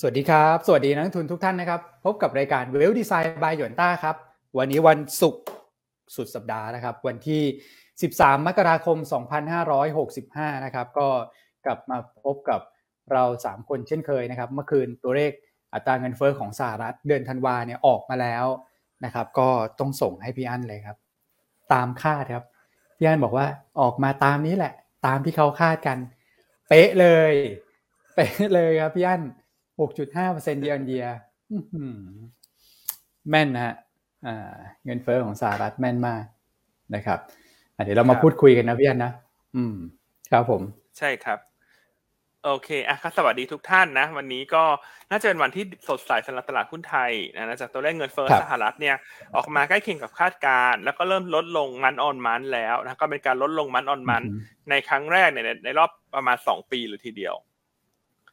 สวัสดีครับ สวัสดีนักทุนทุกท่านนะครับ พบกับรายการเวลดีไซน์บายหยวนต้าครับ วันนี้วันศุกร์สุดสัปดาห์นะครับ วันที่ 13 มกราคม 2565 นะครับ ก็กลับมาพบกับเรา 3 คนเช่นเคยนะครับ เมื่อคืนตัวเลขอัตราเงินเฟอ้อของสหรัฐเดือนธันวาเนี่ยออกมาแล้วนะครับ ก็ต้องส่งให้พี่อั้นเลยครับ ตามคาดครับ พี่อั้นบอกว่าออกมาตามนี้แหละ ตามที่เขาคาดกัน เป๊ะเลย เป๊ะเลยครับพี่อั้น หกจุดห้าเปอร์เซ็นต์เดียนเดียแม่นนะฮะเงินเฟอ้อของสหรัฐแม่นมากนะครับเดี๋ยวเรามาพูดคุยกันนะพี่อันนะอืม ครับผม ใช่ครับ โอเคอะสวัสดีทุกท่านนะ วันนี้ก็น่าจะเป็นวันที่สดใสสำหรับตลาดหุ้นไทยนะจากตัวเลขเงินเฟ้อสหรัฐเนี่ย ออกมาใกล้เคียงกับคาดการณ์แล้วก็เริ่มลดลงมันออนมันแล้วนะก็เป็นการลดลงมันออนมันในครั้งแรกเนี่ยในรอบประมาณสองปีหรือทีเดียว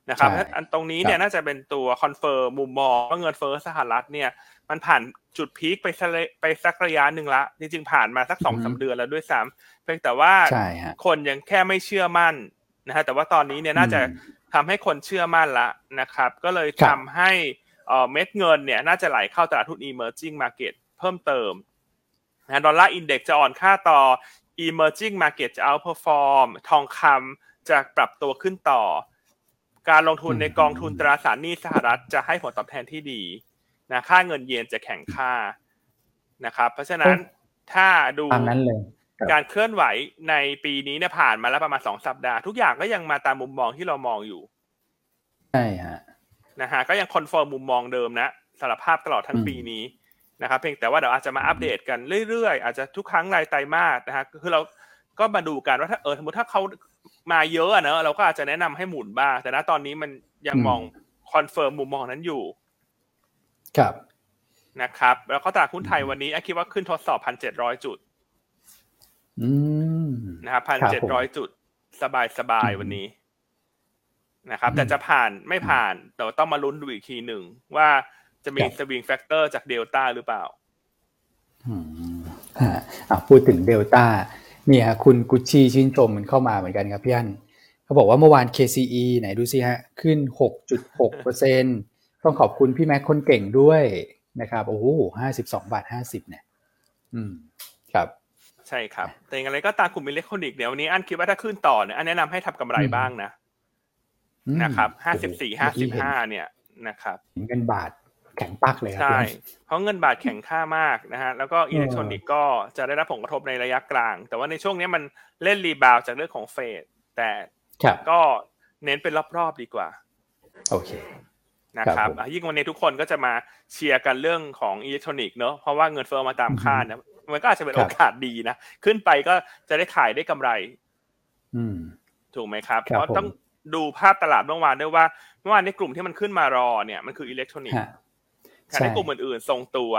นะครับอันตรงนี้เนี่ยน่าจะเป็นตัว confirm มุมมองว่าเงินเฟ้อสหรัฐเนี่ยมันผ่านจุด peak ไปไปสักระยะหนึ่งละ จริงๆผ่านมาสักสองสามเดือนแล้วด้วยซ้ำเพียงแต่ว่าคนยังแค่ไม่เชื่อมั่นนะฮะแต่ว่าตอนนี้เนี่ยน่าจะทำให้คนเชื่อมั่นละนะครับ ก็เลยทำให้เม็ดเงินเนี่ยน่าจะไหลเข้าตลาดหุ้น emerging market เพิ่มเติมนะ dollar index จะอ่อนค่าต่อ emerging market จะ outperform ทองคำจะปรับตัวขึ้นต่อ การลงทุนในกองทุนตราสารหนี้สหรัฐจะให้ผลตอบแทนที่ดีนะค่าเงินเยนจะแข็งค่านะครับ เพราะฉะนั้นถ้าดูการเคลื่อนไหวในปีนี้เนี่ยผ่านมาแล้วประมาณสองสัปดาห์ ทุกอย่างก็ยังมาตามมุมมองที่เรามองอยู่ใช่ฮะนะฮะก็ยัง confirm มุมมองเดิมนะสารภาพตลอดทั้งปีนี้นะครับเพียงแต่ว่าเดี๋ยวอาจจะมาอัปเดตกันเรื่อยๆ อาจจะทุกครั้งรายไตรมาสนะฮะคือเราก็มาดูกันว่าถ้าเออสมมติถ้าเขา มาเยอะเนอะเราก็อาจจะแนะนำให้หมุนบ้างแต่ณตอนนี้มันยังมอง confirm มุมมองนั้นอยู่ ครับนะครับ แล้วก็ตลาดหุ้นไทยวันนี้คิดว่าขึ้นทดสอบพันเจ็ดร้อยจุดนะครับพันเจ็ดร้อยจุด สบายสบายวันนี้นะครับ แต่จะผ่านไม่ผ่านแต่ต้องมาลุ้นดูอีกทีหนึ่งว่าจะมี swing factor จากเดลต้าหรือเปล่าอืมอ่าพูดถึงเดลต้า เนี่ยคุณกุชชี่ชื่นชมมันเข้ามาเหมือนกันครับพี่อันเขาบอกว่าเมื่อวาน KCE ไหนดูสิฮะ ขึ้น 6.6เปอร์เซ็นต้องขอบคุณพี่แม็กคนเก่งด้วยนะครับ โอ้โหห้าสิบสองบาทห้าสิบเนี่ย อืม ครับ ใช่ครับ แต่อย่างไรก็ตามกลุ่มอิเล็กทรอนิกส์เดี๋ยววันนี้อันคิดว่าถ้าขึ้นต่อเนี่ยอันแนะนำให้ทำกำไรบ้างนะ นะครับห้าสิบสี่ห้าสิบห้าเนี่ยนะครับเงินบาท แข็งปักเลยครับใช่เพราะเงินบาทแข็งค่ามากนะฮะแล้วก็อิเล็กทรอนิกส์ก็จะได้รับผลกระทบในระยะกลาง แต่ว่าในช่วงนี้มันเล่น rebound จากเรื่องของเฟดแต่ก็เน้นเป็นรอบๆดีกว่า โอเคนะครับยิ่งวันนี้ทุกคนก็จะมาเชียร์กันเรื่องของอิเล็กทรอนิกส์เนอะเพราะว่าเงินเฟ้อมาตามคาดนะมันก็อาจจะเป็นโอกาสดีนะ ขึ้นไปก็จะได้ขายได้กำไรถูกไหมครับ เพราะต้องดูภาพตลาดเมื่อวานด้วยว่า เมื่อวานในกลุ่มที่มันขึ้นมารอเนี่ยมันคืออิเล็กทรอนิกส์ ขณะที่กลุ่มอื่นๆทรงตัว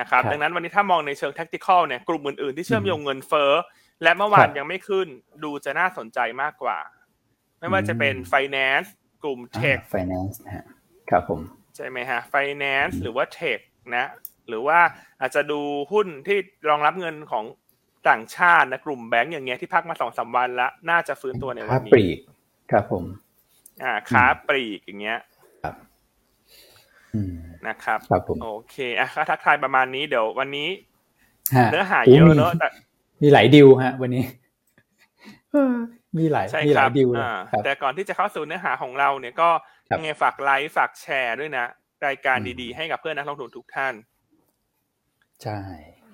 นะครับ ดังนั้นวันนี้ถ้ามองในเชิง tactical เนี่ยกลุ่มอื่นๆที่เชื่อมโยงเงินเฟ้อและเมื่อวานยังไม่ขึ้นดูจะน่าสนใจมากกว่า ไม่ว่าจะเป็น finance กลุ่ม tech finance ครับผมใช่ไหมฮะ finance หรือว่า tech นะหรือว่าอาจจะดูหุ้นที่รองรับเงินของต่างชาตินะกลุ่มแบงก์อย่างเงี้ยที่พักมาสองสาวันแล้วน่าจะฟื้นตัวในวันนี้ค้าปลีกครับผม อ่าค้าปลีกอย่างเงี้ย นะครับครับผมโอเคอะทักทายประมาณนี้เดี๋ยววันนี้เนื้อหาเยอะเนอะแต่มีหลายดิวฮะ วันนี้มีหลายมีหลายดิวแต่ก่อนที่จะเข้าสู่เนื้อหาของเราเนี่ยก็ยังไงฝากไลค์ฝากแชร์ด้วยนะ รายการดีๆ ให้กับเพื่อนนักลงทุนทุกท่าน ใช่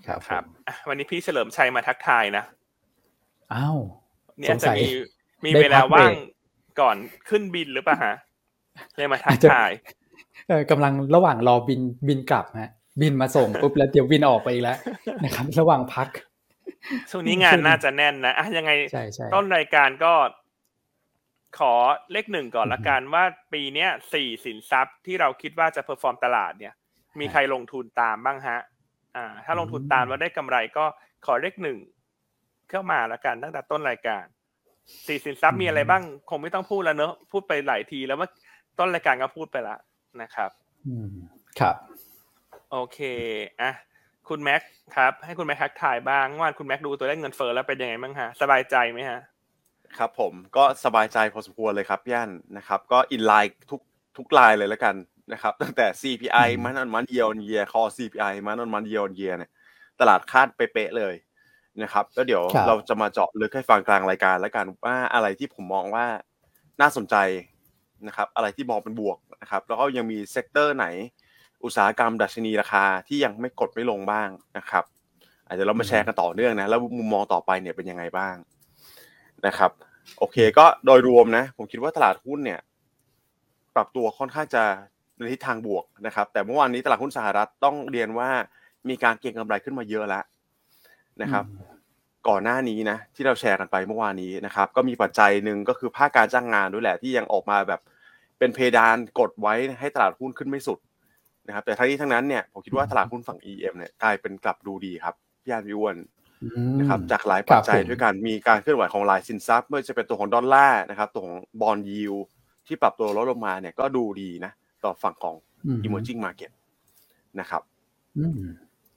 ครับครับวันนี้พี่เฉลิมชัยมาทักทายนะอ้าวเนี่ยจะมีมีเวลาว่างก่อนขึ้นบินหรือเปล่าฮะเลยมาทักทายเออ กำลังระหว่างรอบินบินกลับฮะ บินมาส่งปุ๊บแล้วเดี๋ยวบินออกไปอีกแล้วนะครับ ระหว่างพักช่วงนี้งานน่าจะแน่นนะอะยังไงต้นรายการก็ขอเลขหนึ่งก่อนละกันว่าปีเนี้ยสี่สินทรัพย์ที่เราคิดว่าจะ perform ตลาดเนี่ย มีใครลงทุนตามบ้างฮะ อ่า ถ้าลงทุนตามแล้วได้กำไรก็ขอเลขหนึ่งเข้ามาละกันตั้งแต่ต้นรายการสี่สินทรัพย์มีอะไรบ้าง คงไม่ต้องพูดแล้วเนอะพูดไปหลายทีแล้วว่าต้นรายการก็พูดไปละ นะครับอืมครับโอเคอะคุณแม็กครับ ให้คุณแม็กทักทายบ้างว่าคุณแม็กดูตัวเลขเงินเฟ้อแล้วเป็นยังไงบ้างฮะสบายใจไหมฮะครับผมก็สบายใจพอสมควรเลยครับย่านนะครับ ก็ in line ทุกทุกรายเลยแล้วกันนะครับ ตั้งแต่ CPI มันอนมันเยียร์เยียคอ CPI มันอนมันเยียร์เยียเนี่ยตลาดคาดเป๊ะเลยนะครับแล้วเดี๋ยวเราจะมาเจาะลึกให้ฟังกลางรายการแล้วกันว่าอะไรที่ผมมองว่าน่าสนใจ นะครับอะไรที่มองเป็นบวกนะครับแล้วก็ยังมี sector ไหน อุตสาหกรรมดัชนีราคาที่ยังไม่กดไม่ลงบ้างนะครับอาจจะเรามาแชร์กันต่อเนื่องนะแล้วมุมมองต่อไปเนี่ยเป็นยังไงบ้างนะครับ โอเคก็โดยรวมนะ ผมคิดว่าตลาดหุ้นเนี่ย ปรับตัวค่อนข้างจะในทิศทางบวกนะครับ แต่เมื่อวานนี้ตลาดหุ้นสหรัฐต้องเรียนว่ามีการเก็งกำไรขึ้นมาเยอะแล้วนะครับ ก่อนหน้านี้นะที่เราแชร์กันไปเมื่อวานนี้นะครับ ก็มีปัจจัยหนึ่งก็คือภาคการจ้างงานด้วยแหละที่ยังออกมาแบบ เป็นเพดานกดไว้ให้ตลาดหุ้นขึ้นไม่สุดนะครับแต่ทั้งนี้ทั้งนั้นเนี่ยผมคิดว่าตลาดหุ้นฝั่ง EM เนี่ยกลายเป็นกลับดูดีครับพี่อานวิวนนะครับจากหลายปัจจัยด้วยกันมีการเคลื่อนไหวของหลายสินทรัพย์ไม่ว่าจะเป็นตัวของดอลลาร์นะครับตัวของบอลยิวที่ปรับตัวลดลงมาเนี่ยก็ดูดีนะ ต่อฝั่งของ emerging market นะครับ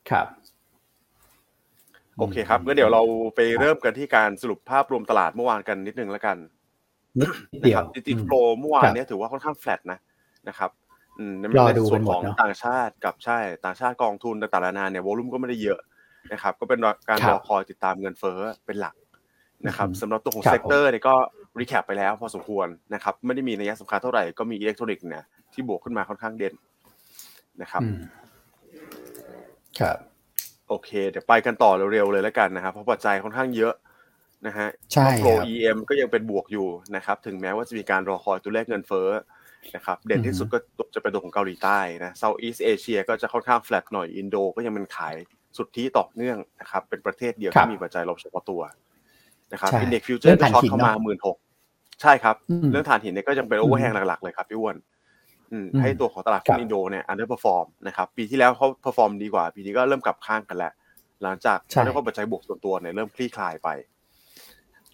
ครับโอเคครับงั้นเดี๋ยวเราไปเริ่มกันที่การสรุปภาพรวมตลาดเมื่อวานกันนิดนึงแล้วกัน เดี๋ยว equity flow เมื่อวานนี้ถือว่าค่อนข้างแฟลตนะนะครับในส่วนของต่างชาติกับใช่ต่างชาติกองทุนต่างๆนานาเนี่ย volume ก็ไม่ได้เยอะนะครับ ก็เป็นการรอคอยติดตามเงินเฟ้อเป็นหลักนะครับสำหรับตัวของ sector เนี่ยก็ recap ไปแล้วพอสมควรนะครับ ไม่ได้มีนัยสำคัญเท่าไหร่ก็มีอิเล็กทรอนิกส์เนี่ยที่บวกขึ้นมาค่อนข้างเด่นนะครับครับ โอเค เดี๋ยวไปกันต่อเร็วๆเลยแล้วกันนะครับเพราะปัจจัยค่อนข้างเยอะ นะฮะใช่ flow EM ก็ยังเป็นบวกอยู่นะครับ ถึงแม้ว่าจะมีการรอคอยตัวเลขเงินเฟ้อนะครับ เด่นที่สุดก็จะเป็นตัวของเกาหลีใต้นะ Southeast Asia ก็จะค่อนข้างแฟลตหน่อย อินโดก็ยังเป็นขายสุทธิต่อเนื่องนะครับ เป็นประเทศเดียวที่มีปัจจัยลบเฉพาะตัวนะครับ index future ก็ short เข้ามาหมื่นหกใช่ครับ เรื่องถ่านหินเนี่ยก็ยังเป็น overhang หลักๆเลยครับพี่อันให้ตัวของตลาดหุ้นอินโดเนี่ย underperform นะครับปีที่แล้วเขา perform ดีกว่า ปีนี้ก็เริ่มกลับข้างกันแล้วหลังจากเรียกว่าปัจจัยบวกส่วนตัวเนี่ยเริ่มคลี่คลายไป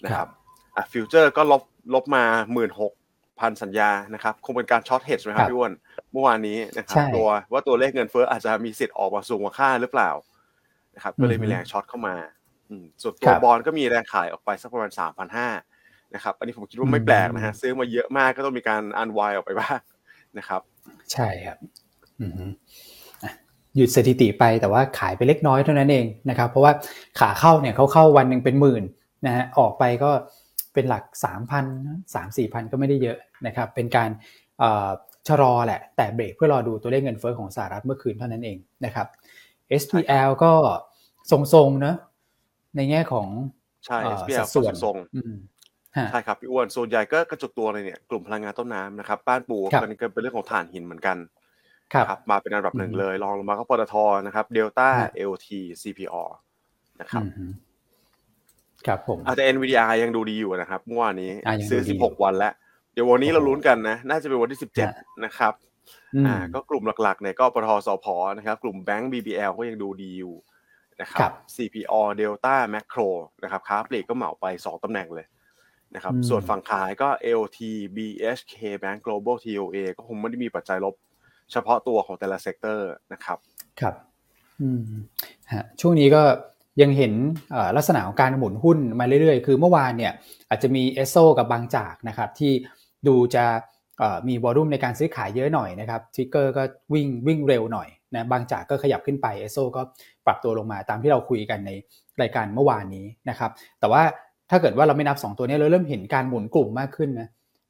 นะครับอะ future ก็ลบลบมาหมื่นหกพันสัญญานะครับคงเป็นการ short hedge ไหมครับพี่อันเมื่อวานนี้นะครับกลัวว่าตัวเลขเงินเฟ้ออาจจะมีสิทธิ์ออกมาสูงกว่าคาดหรือเปล่านะครับก็เลยมีแรง short เข้ามาส่วนตัวบอลก็มีแรงขายออกไปสักประมาณสามพันห้านะครับอันนี้ผมคิดว่าไม่แปลกนะฮะซื้อมาเยอะมากก็ต้องมีการ unwind ออกไปบ้างนะครับ ใช่ครับหยุดสถิติไปแต่ว่าขายไปเล็กน้อยเท่านั้นเองนะครับ เพราะว่าขาเข้าเนี่ยเขาเข้าวันหนึ่งเป็นหมื่น นะฮะออกไปก็เป็นหลักสามพันสามสี่พันก็ไม่ได้เยอะนะครับเป็นการชะลอแหละ แต่เบรกเพื่อรอดูตัวเลขเงินเฟ้อของสหรัฐเมื่อคืนเท่านั้นเองนะครับ SPL ก็ทรงๆเนะในแง่ของใช่ SPL ส่วนทรงใช่ครับพี่อ้วนส่วนใหญ่ก็กระจุกตัวเลยเนี่ยกลุ่มพลังงานต้นน้ำนะครับบ้านปูกันก็เป็นเรื่องของถ่านหินเหมือนกันครับมาเป็นอันดับหนึ่งเลยรองลงมาก็ปตทนะครับเดลต้าเอลทีซีพีอนะครับ ครับผมอาจจะ NVDR ยังดูดีอยู่นะครับเมื่อวานนี้ซื้อ 16 วันแล้ว เดี๋ยววันนี้เราลุ้นกันนะ น่าจะเป็นวันที่ 17 นะครับอ่าก็กลุ่มหลักๆเนี่ยก็ปตทสผนะครับ กลุ่มแบงก์ BBL ก็ยังดูดีอยู่นะครับ CPALL Delta Makro นะครับค้าปลีกก็เหมาไป 2ตำแหน่งเลยนะครับส่วนฝั่งขายก็ LT BHK Bank Global TOA ก็คงไม่ได้มีปัจจัยลบเฉพาะตัวของแต่ละ sector นะครับ ครับ อืมฮะช่วงนี้ก็ ยังเห็นลักษณะของการหมุนหุ้นมาเรื่อยๆ คือเมื่อวานเนี่ยอาจจะมีเอสโซกับบางจากนะครับที่ดูจะมี volume ในการซื้อขายเยอะหน่อยนะครับ ticker ก็วิ่งวิ่งเร็วหน่อยนะบางจากก็ขยับขึ้นไปเอสโซก็ปรับตัวลงมาตามที่เราคุยกันในรายการเมื่อวานนี้นะครับแต่ว่าถ้าเกิดว่าเราไม่นับ 2 ตัวนี้เราเริ่มเห็นการหมุนกลุ่มมากขึ้นนะ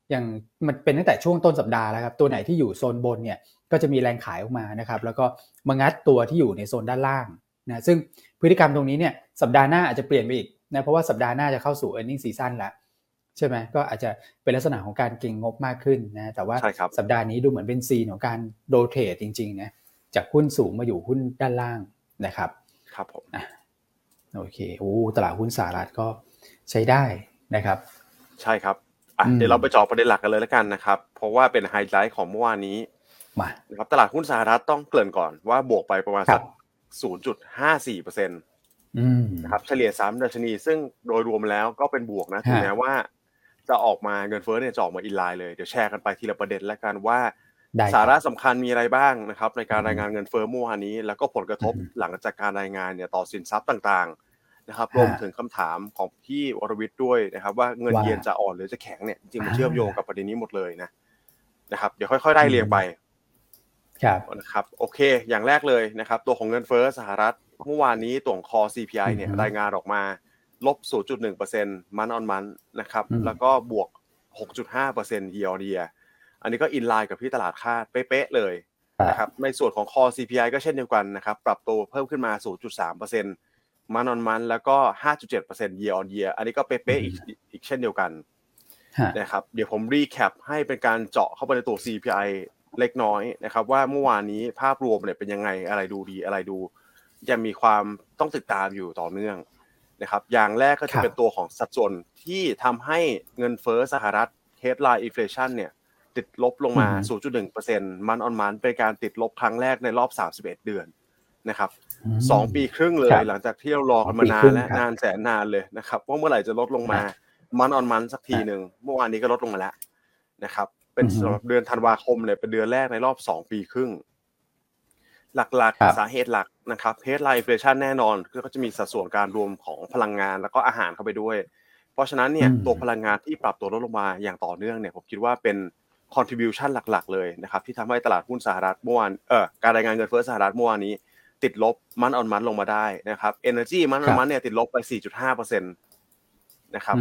อย่างมันเป็นตั้งแต่ช่วงต้นสัปดาห์แล้วครับตัวไหนที่อยู่โซนบนเนี่ยก็จะมีแรงขายออกมานะครับแล้วก็มางัดตัวที่อยู่ในโซนด้านล่างนะซึ่ง พฤติกรรมตรงนี้เนี่ยสัปดาห์หน้าอาจจะเปลี่ยนไปอีกนะเพราะว่าสัปดาห์หน้าจะเข้าสู่ e a r n i n g ็ season แล้วใช่ไหมก็อาจจะเป็นลักษณะของการเก็งงบมากขึ้นนะแต่ว่าสัปดาห์นี้ดูเหมือนเป็นซีนของการโรเทตจริงๆนะจากหุ้นสูงมาอยู่หุ้นด้านล่างนะครับ ครับผมโอเคโอ้ตลาดหุ้นสหรัฐก็ใช้ได้นะครับ ใช่ครับอะเดี๋ยวเราไปเจาะประเด็นหลักกันเลยแล้วกันนะครับ เพราะว่าเป็นไฮไลท์ของเมื่อวานนี้มานะครับตลาดหุ้นสหรัฐต้องเกริ่นก่อนว่าบวกไปประมาณสัก 0.54เปอร์เซ็นต์นะครับเฉลี่ย3ดัชนี ซึ่งโดยรวมแล้วก็เป็นบวกนะถึงแม้ว่า จะออกมาเงินเฟ้อเนี่ยจะออกมา inline เลย เดี๋ยวแชร์กันไปทีละประเด็นแล้วกันว่า สาระสำคัญมีอะไรบ้างนะครับ ในการรายงานเงินเฟ้อเมื่อวานนี้ แล้วก็ผลกระทบหลังจากการรายงานเนี่ยต่อสินทรัพย์ต่างๆนะครับรวมถึงคำถามของพี่วรวิทย์ด้วยนะครับ ว่าเงินเยนจะอ่อนหรือจะแข็งเนี่ยจริงมันเชื่อมโยงกับประเด็นนี้หมดเลยนะนะครับ เดี๋ยวค่อยๆไล่เรียงไปครับ นะครับโอเค อย่างแรกเลยนะครับ ตัวของเงินเฟ้อสหรัฐเมื่อวานนี้ตัวของคอ CPI เนี่ยรายงานออกมาลบ 0.1%มันออนมันนะครับ แล้วก็บวก 6.5% year on year อันนี้ก็ inline กับที่ตลาดคาดเป๊ะๆเลยนะครับในส่วนของคอ CPI ก็เช่นเดียวกันนะครับ ปรับตัวเพิ่มขึ้นมา 0.3% month on month แล้วก็ 5.7% year on year อันนี้ก็เป๊ะๆอีกอีกเช่นเดียวกันนะครับ เดี๋ยวผม recap ให้เป็นการเจาะเข้าไปในตัว CPI เล็กน้อยนะครับ ว่าเมื่อวานนี้ภาพรวมเนี่ยเป็นยังไงอะไรดูดีอะไรดู ยังมีความต้องติดตามอยู่ต่อเนื่องนะครับ อย่างแรกก็จะเป็นตัวของสัดส่วนที่ทำให้เงินเฟ้อสหรัฐ headline inflation เนี่ย ติดลบลงมา 0.1%มันออนมันเป็นการติดลบครั้งแรกในรอบ 31 เดือนนะครับสองปีครึ่งเลยหลังจากที่เรารอกันมานานและนานแสนนานเลยนะครับว่าเมื่อไหร่จะลดลงมา มันออนมันสักทีหนึ่งเมื่อวานนี้ก็ลดลงมาแล้วนะครับ เป็นสำหรับเดือนธันวาคมเนี่ยเป็นเดือนแรกในรอบสองปีครึ่ง หลักๆ สาเหตุหลักนะครับ headline inflation แน่นอนก็จะมีสัดส่วนการรวมของพลังงานแล้วก็อาหารเข้าไปด้วย เพราะฉะนั้นเนี่ยตัวพลังงานที่ปรับตัวลดลงมาอย่างต่อเนื่องเนี่ยผมคิดว่าเป็น contribution หลักๆ เลยนะครับที่ทำให้ตลาดหุ้นสหรัฐเมื่อวานเอ่อการรายงานเงินเฟ้อสหรัฐเมื่อวานนี้ ติดลบ month on month ลงมาได้นะครับ energy month on month เนี่ยติดลบไป 4.5%นะครับ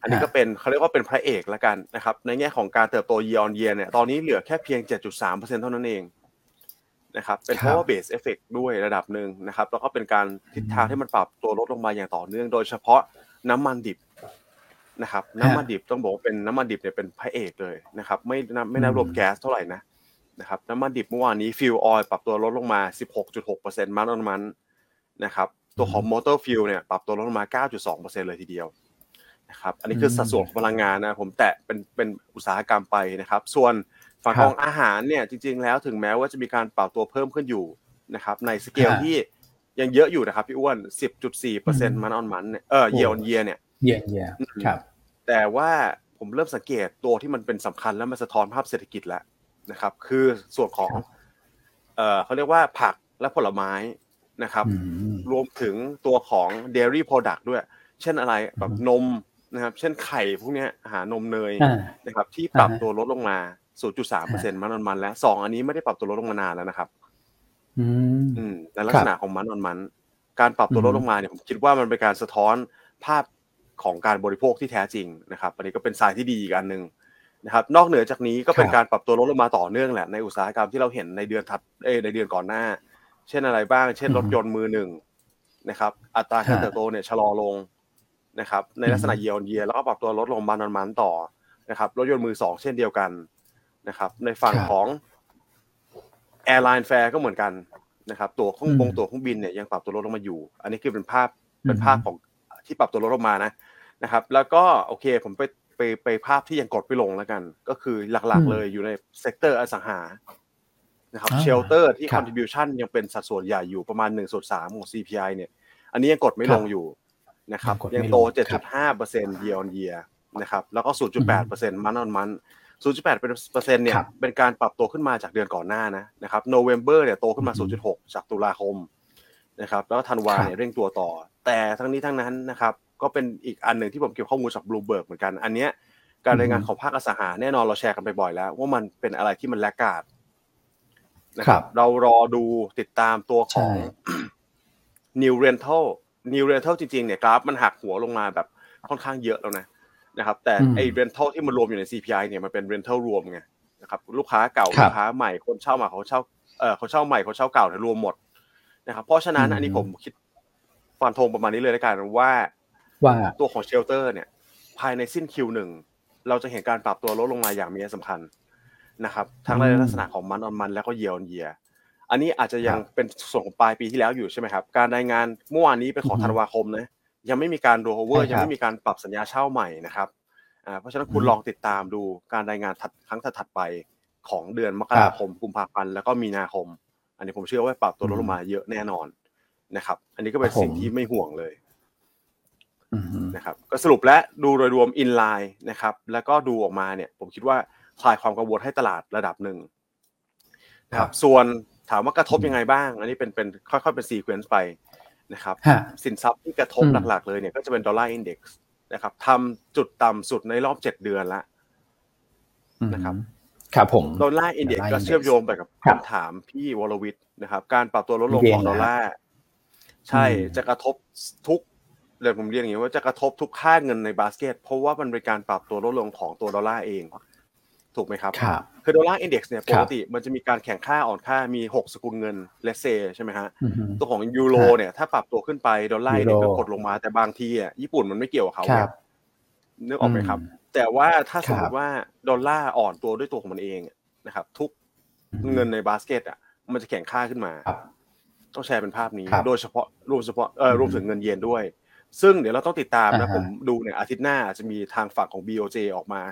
อันนี้ก็เป็นเขาเรียกว่าเป็นพระเอกแล้วกันนะครับ ในแง่ของการเติบโต year on year เนี่ยตอนนี้เหลือแค่เพียง 7.3%เท่านั้นเองนะครับเป็นเพราะว่า base effect ด้วยระดับหนึ่งนะครับ แล้วก็เป็นการทิศทางที่มันปรับตัวลดลงมาอย่างต่อเนื่อง โดยเฉพาะน้ำมันดิบนะครับ น้ำมันดิบต้องบอกเป็นน้ำมันดิบเนี่ยเป็นพระเอกเลยนะครับ ไม่นับไม่นับรวมแก๊สเท่าไหร่นะนะครับน้ำมันดิบเมื่อวานนี้ fuel oil ปรับตัวลดลงมา 16.6% month on month นะครับตัวของ motor fuel เนี่ยปรับตัวลดลงมา 9.2%เลยทีเดียว นะครับอันนี้คือสัดส่วนของพลังงานนะผมแตกเป็นเป็นอุตสาหกรรมไปนะครับ ส่วนฝั่งของอาหารเนี่ยจริง ๆ แล้วถึงแม้ว่าจะมีการปรับตัวเพิ่มขึ้นอยู่นะครับในสเกลที่ยังเยอะอยู่นะครับพี่อ้วน 10.4% month on month เนี่ยเออ year on year เนี่ย year year ครับแต่ว่าผมเริ่มสังเกตตัวที่มันเป็นสำคัญแล้วมันสะท้อนภาพเศรษฐกิจแล้วนะครับ คือส่วนของเออเขาเรียกว่าผักและผลไม้นะครับ รวมถึงตัวของ dairy product ด้วย เช่นอะไรแบบนม นะครับ เช่นไข่พวกนี้อาหารนมเนยนะครับ ที่ปรับตัวลดลงมา 0.3%มันมันแล้วสองอันนี้ไม่ได้ปรับตัวลดลงมานานแล้วนะครับอืมในลักษณะของมันมันมัน การปรับตัวลดลงมาเนี่ยผมคิดว่ามันเป็นการสะท้อนภาพของการบริโภคที่แท้จริงนะครับ อันนี้ก็เป็นสายที่ดีอีกอันหนึ่งนะครับ นอกเหนือจากนี้ก็เป็นการปรับตัวลดลงมาต่อเนื่องแหละในอุตสาหกรรมที่เราเห็นในเดือนถัดเอในเดือนก่อนหน้า เช่นอะไรบ้าง เช่นรถยนต์มือหนึ่งนะครับ อัตราการเติบโตเนี่ยชะลอลง นะครับในลักษณะ year year แล้วก็ปรับตัวลดลง month month ต่อนะครับรถยนต์มือสองเช่นเดียวกันนะครับในฝั่งของ airline fare ก็เหมือนกันนะครับตั๋วเครื่องบงตั๋วเครื่องบินเนี่ยยังปรับตัวลดลงมาอยู่ อันนี้คือเป็นภาพเป็นภาพของที่ปรับตัวลดลงมานะนะครับ แล้วก็โอเคผมไปไปไปภาพที่ยังกดไม่ลงแล้วกัน ก็คือหลักๆเลยอยู่ในsector อสังหานะครับ shelter ที่ contribution ยังเป็นสัดส่วนใหญ่อยู่ประมาณ1ส่วน3ของ CPI เนี่ย อันนี้ยังกดไม่ลงอยู่ นะครับยังโต 7.5% year on year นะครับแล้วก็ 0.8% month on month 0.8เปอร์เซ็นต์เนี่ยเป็นการปรับตัวขึ้นมาจากเดือนก่อนหน้านะนะครับโนเวม ber เนี่ยโตขึ้นมา 0.6 จากตุลาคมนะครับแล้วธันวาเนี่ยเร่งตัวต่อ แต่ทั้งนี้ทั้งนั้นนะครับก็เป็นอีกอันหนึ่งที่ผมเก็บข้อมูลจากบลูเบิร์กเหมือนกันอันเนี้ยการรายงานของภาคอสังหาแน่นอนเราแชร์กันไปบ่อยแล้ว ว่ามันเป็นอะไรที่มันแลกกาดนะครับ เรารอดูติดตามตัวของ new rental new rental จริงๆเนี่ยกราฟมันหักหัวลงมาแบบค่อนข้างเยอะแล้วนะนะครับ แต่ไอ้ rental ที่มันรวมอยู่ใน CPI เนี่ยมันเป็น rental รวมไงนะครับลูกค้าเก่าลูกค้าใหม่คนเช่ามาเขาเช่าเออเขาเช่าใหม่เขาเช่าเก่าเนี่ยรวมหมดนะครับ เพราะฉะนั้นอันนี้ผมคิดฟันธงประมาณนี้เลยในการว่าว่าตัวของ shelter เนี่ย ภายในสิ้น Q หนึ่งเราจะเห็นการปรับตัวลดลงมาอย่างมีนัยสำคัญนะครับ ทั้งในลักษณะของ month on month แล้วก็ year on year อันนี้อาจจะยังเป็นส่วนของปลายปีที่แล้วอยู่ใช่ไหมครับ การรายงานเมื่อวานนี้เป็นของธันวาคมนะยังไม่มีการโรเวอร์ยังไม่มีการปรับสัญญาเช่าใหม่นะครับเพราะฉะนั้นคุณลองติดตามดูการรายงานครั้งถัดไปของเดือนมกราคมกุมภาพันธ์แล้วก็มีนาคม อันนี้ผมเชื่อว่าปรับตัวลดลงมาเยอะแน่นอนนะครับ อันนี้ก็เป็นสิ่งที่ไม่ห่วงเลยนะครับ ก็สรุปและดูโดยรวม inline นะครับ แล้วก็ดูออกมาเนี่ย ผมคิดว่าคลายความกังวลให้ตลาดระดับหนึ่งนะครับ ส่วน ถามว่ากระทบยังไงบ้าง อันนี้เป็นเป็นค่อยๆเป็น sequence ไปนะครับสินทรัพย์ที่กระทบหลักๆเลยเนี่ยก็จะเป็น dollar index นะครับทำจุดต่ำสุดในรอบเจ็ดเดือนแล้วนะครับครับผม dollar index ก็เชื่อมโยงไปกับคำถามพี่วรวิทย์นะครับ การปรับตัวลดลงของดอลลาร์ใช่จะกระทบทุกเดี๋ยวผมเรียนอย่างนี้ว่าจะกระทบทุกค่าเงินในบาสเกต เพราะว่ามันเป็นการปรับตัวลดลงของตัวดอลลาร์เอง ถูกไหมครับครับคือ dollar index เนี่ยปกติมันจะมีการแข็งค่าอ่อนค่ามี 6 สกุลเงินเลเซใช่ไหมฮะตัวของยูโรเนี่ยถ้าปรับตัวขึ้นไป dollar index ก็กดลงมาแต่บางทีอะญี่ปุ่นมันไม่เกี่ยวกับเขาเนี่ยนึกออกไหมครับ แต่ว่าถ้าสมมติว่าดอลลาร์อ่อนตัวด้วยตัวของมันเองนะครับ ทุกเงินในบาสเกตอะมันจะแข่งค่าขึ้นมาต้องแชร์เป็นภาพนี้ โดยเฉพาะรวมเฉพาะเออรวมถึงเงินเยนด้วย ซึ่งเดี๋ยวเราต้องติดตามนะผมดูเนี่ยอาทิตย์หน้าจะมีทางฝั่งของ BOJ ออกมา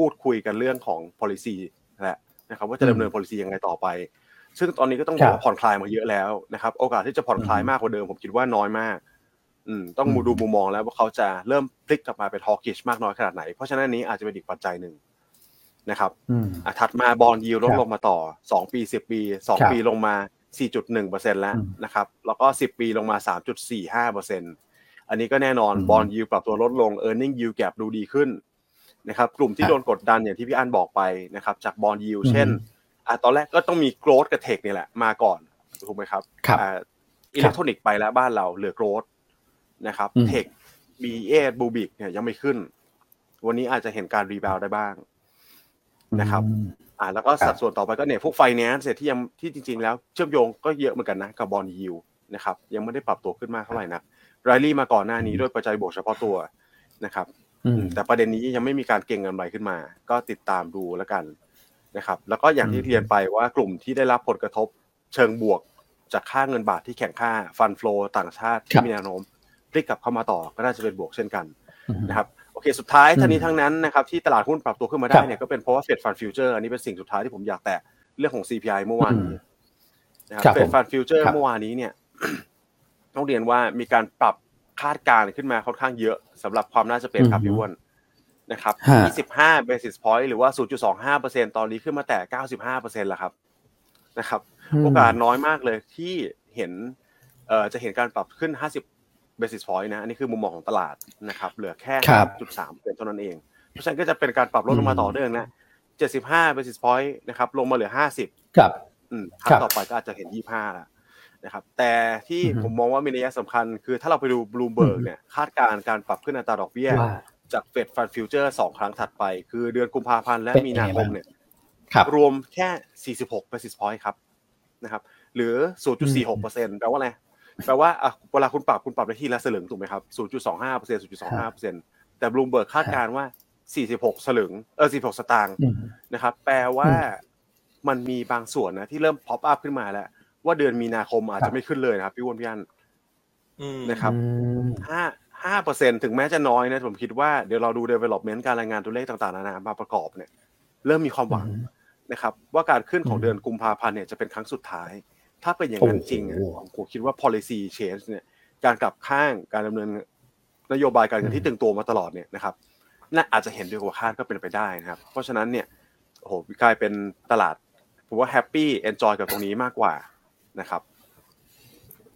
พูดคุยกันเรื่องของ policy แหละนะครับว่าจะดำเนิน policy ยังไงต่อไป ซึ่งตอนนี้ก็ต้องบอกว่าผ่อนคลายมาเยอะแล้วนะครับ โอกาสที่จะผ่อนคลายมากกว่าเดิมผมคิดว่าน้อยมาก อืมต้องดูมุมมองแล้วว่าเขาจะเริ่มพลิกกลับมาเป็นฮอกิชมากน้อยขนาดไหน เพราะฉะนั้นนี้อาจจะเป็นอีกปัจจัยหนึ่งนะครับอะถัดมาบอลยิวลดลงมาต่อสองปีสิบปีสองปีลงมาสี่จุดหนึ่งเปอร์เซ็นแล้วนะครับ แล้วก็สิบปีลงมาสามจุดสี่ห้าเปอร์เซ็นอันนี้ก็แน่นอนบอลยิวปรับตัวลดลงเออร์เน็งยิวแกรดูดีขึ้น นะครับกลุ่มที่โดนกดดันอย่างที่พี่อันบอกไปนะครับจากบอลยิวเช่นอะตอนแรกก็ต้องมีโกรดกับเทคนี่แหละมาก่อนถูกไหมครับอ่าอิเล็กทรอนิกส์ไปแล้วบ้านเราเหลือ growth นะครับ tech BE8 Bluebik เนี่ยยังไม่ขึ้น วันนี้อาจจะเห็นการ rebound ได้บ้างนะครับ อ่า แล้วก็สัดส่วนต่อไปก็เนี่ยพวกไฟแนนซ์ที่ยังที่จริงๆแล้วเชื่อมโยงก็เยอะเหมือนกันนะกับ bond yield นะครับ ยังไม่ได้ปรับตัวขึ้นมากเท่าไหร่นะไรลี่มาก่อนหน้านี้ด้วยปัจจัยบวกเฉพาะตัวนะครับ แต่ประเด็นนี้ยังไม่มีการเก็งกำไรขึ้นมา ก็ติดตามดูแล้วกันนะครับ แล้วก็อย่างที่เรียนไปว่ากลุ่มที่ได้รับผลกระทบเชิงบวก จากค่าเงินบาทที่แข็งค่า fund flow ต่างชาติที่มีแนวโน้มพลิกกลับเข้ามาต่อก็น่าจะเป็นบวกเช่นกันนะครับโอเคสุดท้ายทั้งนี้ทั้งนั้นนะครับที่ตลาดหุ้นปรับตัวขึ้นมาได้เนี่ยก็เป็นเพราะว่า Fed fund future อันนี้เป็นสิ่งสุดท้ายที่ผมอยากแตะเรื่องของ CPI เมื่อวานนี้นะครับ Fed fund future เมื่อวานนี้เนี่ยต้องเรียนว่ามีการปรับ คาดการณ์ขึ้นมาค่อนข้างเยอะสำหรับความน่าจะเป็นครับพี่วอนนะครับ25 basis point หรือว่า 0.25%ตอนนี้ขึ้นมาแต่ 95%แล้วครับนะครับโอกาสน้อยมากเลยที่เห็นเอ่อจะเห็นการปรับขึ้น 50 basis point นะอันนี้คือมุมมองของตลาดนะครับเหลือแค่3.3เท่านั้นเอง เพราะฉะนั้นก็จะเป็นการปรับลดลงมาต่อเนื่องนะ 75 basis point นะครับลงมาเหลือ 50 ครับอืมครั้งต่อไปก็อาจจะเห็น 25แล้ว นะครับแต่ที่ผมมองว่ามีนัยสำคัญ คือถ้าเราไปดูบลูเบิร์กเนี่ยคาดการณ์การปรับขึ้นอัตราดอกเบี้ยจาก Fed fund future สองครั้งถัดไป คือเดือนกุมภาพันธ์และมีนาคมเนี่ยรวมแค่ 46 basis point ครับนะครับ หรือ 0.46เปอร์เซ็นต์แปลว่าอะไรแปลว่าอะเวลาคุณปรับคุณปรับได้ที่ละสลึงถูกไหมครับ 0.25เปอร์เซ็นต์0.25เปอร์เซ็นต์แต่บลูเบิร์กคาดการณ์ว่า 46 สลึงเออ46 สตางค์นะครับ แปลว่ามันมีบางส่วนนะที่เริ่ม pop up ขึ้นมาแล้ว ว่าเดือนมีนาคมอาจจะไม่ขึ้นเลยนะครับ พี่วอนพี่อันนะครับห้าห้าเปอร์เซ็นถึงแม้จะน้อยนะผมคิดว่าเดี๋ยวเราดู development การรายงานตัวเลขต่างๆนานามาประกอบเนี่ย เริ่มมีความหวังนะครับ ว่าการขึ้นของเดือนกุมภาพันธ์เนี่ยจะเป็นครั้งสุดท้าย ถ้าเป็นอย่างนั้นจริงอะผมคิดว่า policy change เนี่ย การกลับข้างการดำเนินนโยบายการเงินที่ตึงตัวมาตลอดเนี่ยนะครับน่าอาจจะเห็นเร็วกว่าคาดก็เป็นไปได้นะครับ เพราะฉะนั้นเนี่ยโอ้โหกลายเป็นตลาดผมว่า happy enjoy กับตรงนี้มากกว่า นะครับ